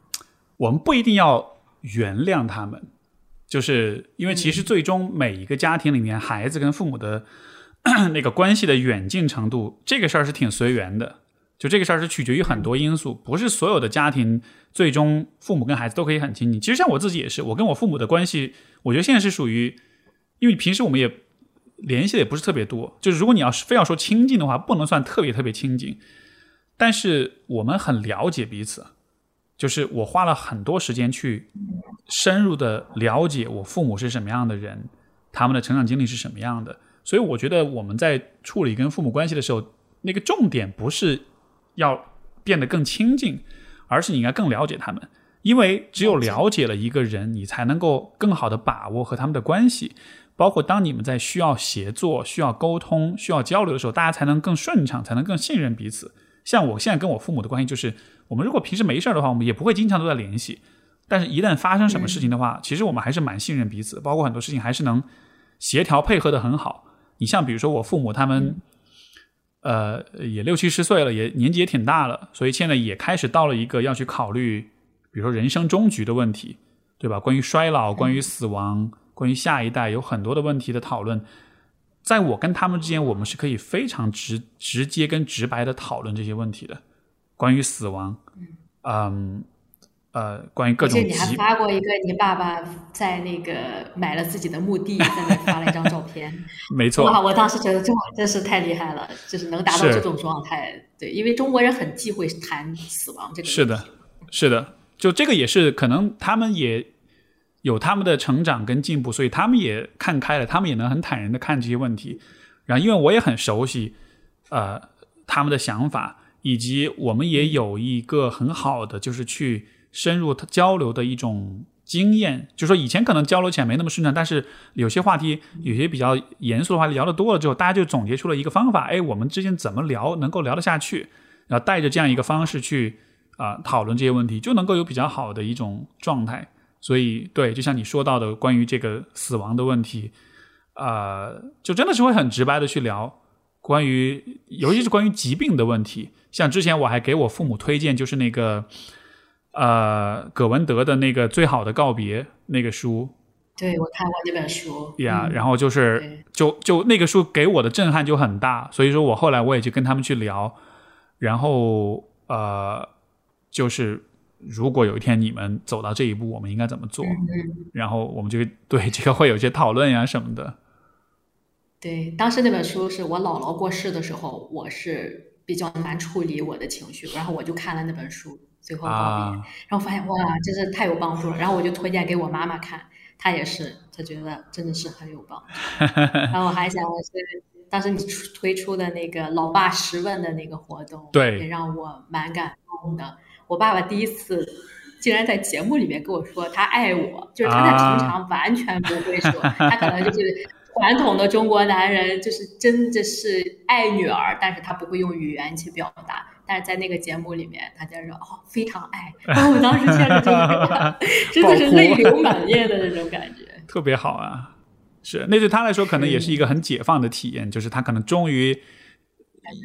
我们不一定要原谅他们，就是因为其实最终每一个家庭里面，孩子跟父母的 那个关系的远近程度，这个事儿是挺随缘的。就这个事儿是取决于很多因素，不是所有的家庭最终父母跟孩子都可以很亲近。其实像我自己也是，我跟我父母的关系，我觉得现在是属于，因为平时我们也联系的也不是特别多。就是如果你要是非要说亲近的话，不能算特别特别亲近。但是我们很了解彼此，就是我花了很多时间去深入的了解我父母是什么样的人，他们的成长经历是什么样的。所以我觉得我们在处理跟父母关系的时候，那个重点不是要变得更亲近，而是你应该更了解他们。因为只有了解了一个人，你才能够更好的把握和他们的关系。包括当你们在需要协作、需要沟通、需要交流的时候，大家才能更顺畅，才能更信任彼此。像我现在跟我父母的关系，就是我们如果平时没事儿的话，我们也不会经常都在联系。但是，一旦发生什么事情的话，其实我们还是蛮信任彼此，包括很多事情还是能协调配合的很好。你像比如说我父母他们，呃，也六七十岁了，也年纪也挺大了，所以现在也开始到了一个要去考虑，比如说人生终局的问题，对吧？关于衰老、关于死亡、关于下一代，有很多的问题的讨论。在我跟他们之间，我们是可以非常直直接跟直白的讨论这些问题的，关于死亡，嗯，呃，关于各种。而且你还发过一个你爸爸在那个买了自己的墓地，在那发了一张照片。没错。哇，我当时觉得这真是太厉害了，就是能达到这种状态。对，因为中国人很忌讳谈死亡这个。是的，是的，就这个也是可能他们也。有他们的成长跟进步，所以他们也看开了，他们也能很坦然的看这些问题。然后，因为我也很熟悉，呃，他们的想法，以及我们也有一个很好的就是去深入交流的一种经验。就说以前可能交流起来没那么顺畅，但是有些话题，有些比较严肃的话题聊得多了之后，大家就总结出了一个方法，哎，我们之间怎么聊能够聊得下去？然后带着这样一个方式去啊讨论这些问题，就能够有比较好的一种状态。所以，对，就像你说到的，关于这个死亡的问题，啊，就真的是会很直白的去聊关于，尤其是关于疾病的问题。像之前我还给我父母推荐，就是那个，呃葛文德的那个《最好的告别》那个书。对我看过那本书。呀，嗯然后就是就就那个书给我的震撼就很大，所以说我后来我也去跟他们去聊，然后呃，就是如果有一天你们走到这一步，我们应该怎么做？嗯然后我们就对这个会有一些讨论呀什么的。对，当时那本书是我姥姥过世的时候，我是比较难处理我的情绪，然后我就看了那本书《最后告别》，啊，然后发现哇，真是太有帮助了，然后我就推荐给我妈妈看，她也是，她觉得真的是很有帮助。然后我还想的是，当时你出推出的那个老爸十问的那个活动，对也让我蛮感动的。我爸爸第一次竟然在节目里面跟我说他爱我，就是他在啊平常完全不会说，他可能就是传统的中国男人，就是真的是爱女儿，但是他不会用语言去表达。但是在那个节目里面，大家说哦非常爱，然后我当时见着真的真的是泪流满面的那种感觉。特别好啊！是，那对他来说可能也是一个很解放的体验，就是他可能终于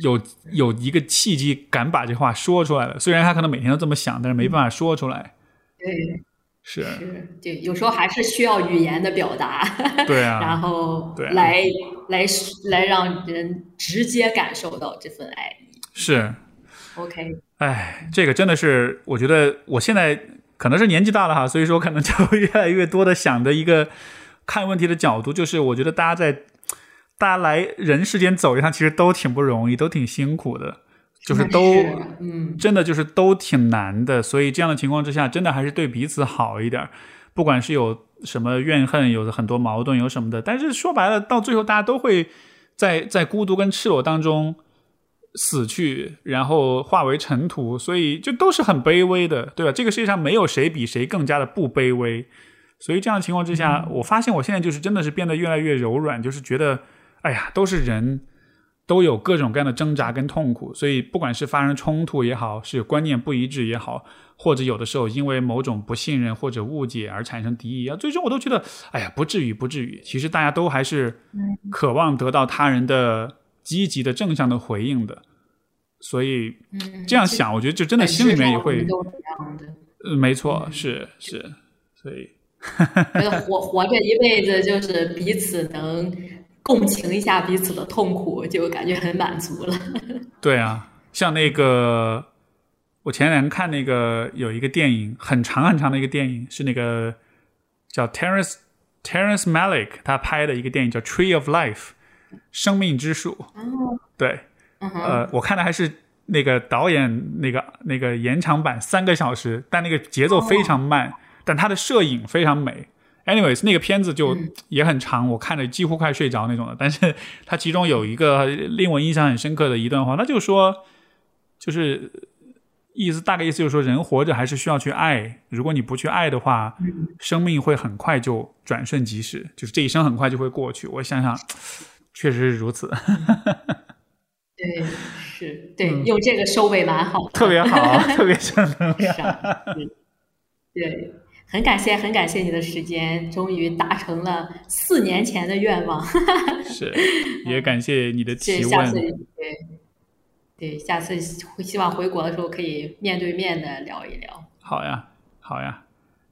有有一个契机敢把这话说出来了。虽然他可能每天都这么想，但是没办法说出来。对，是，是，对，有时候还是需要语言的表达，对啊，然后对啊来来来让人直接感受到这份爱意。是。OK，哎，这个真的是，我觉得我现在可能是年纪大了哈，所以说可能就越来越多的想的一个看问题的角度，就是我觉得大家在大家来人世间走一趟，其实都挺不容易，都挺辛苦的，就是那都嗯，真的就是都挺难的，所以这样的情况之下，真的还是对彼此好一点，不管是有什么怨恨，有很多矛盾，有什么的，但是说白了，到最后大家都会在在孤独跟赤裸当中死去，然后化为尘土，所以就都是很卑微的，对吧？这个世界上没有谁比谁更加的不卑微，所以这样的情况之下，我发现我现在就是真的是变得越来越柔软，就是觉得，哎呀，都是人。都有各种各样的挣扎跟痛苦，所以不管是发生冲突也好，是观念不一致也好，或者有的时候因为某种不信任或者误解而产生敌意啊，最终我都觉得，哎呀，不至于，不至于。其实大家都还是渴望得到他人的积极的正向的回应的，所以嗯这样想，我觉得就真的心里面也会，没错，是是，所以 活活着一辈子就是彼此能共情一下彼此的痛苦，就感觉很满足了。对啊，像那个我前两天看那个有一个电影，很长很长的一个电影，是那个叫 Terrence Terrence Malick 他拍的一个电影叫《Tree of Life》生命之树。对，呃，我看的还是那个导演那个那个延长版三个小时，但那个节奏非常慢，但它的摄影非常美。Anyways，那个片子就也很长，我看着几乎快睡着那种的。但是它其中有一个令我印象很深刻的一段话，他就说，就是意思大概意思就是说，人活着还是需要去爱。如果你不去爱的话，生命会很快就转瞬即逝，就是这一生很快就会过去。我想想，确实是如此。对，是对，用这个收尾蛮好特别好，特别正能量。是啊，是对，很感谢，很感谢你的时间，终于达成了四年前的愿望。是，也感谢你的提这下次问。对对，下次会希望回国的时候可以面对面的聊一聊。好呀，好呀，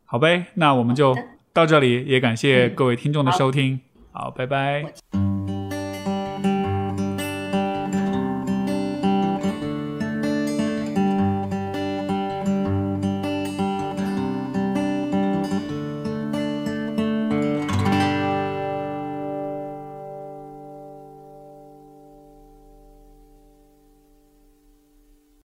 好呗，那我们就到这里，也感谢嗯各位听众的收听。好，拜拜。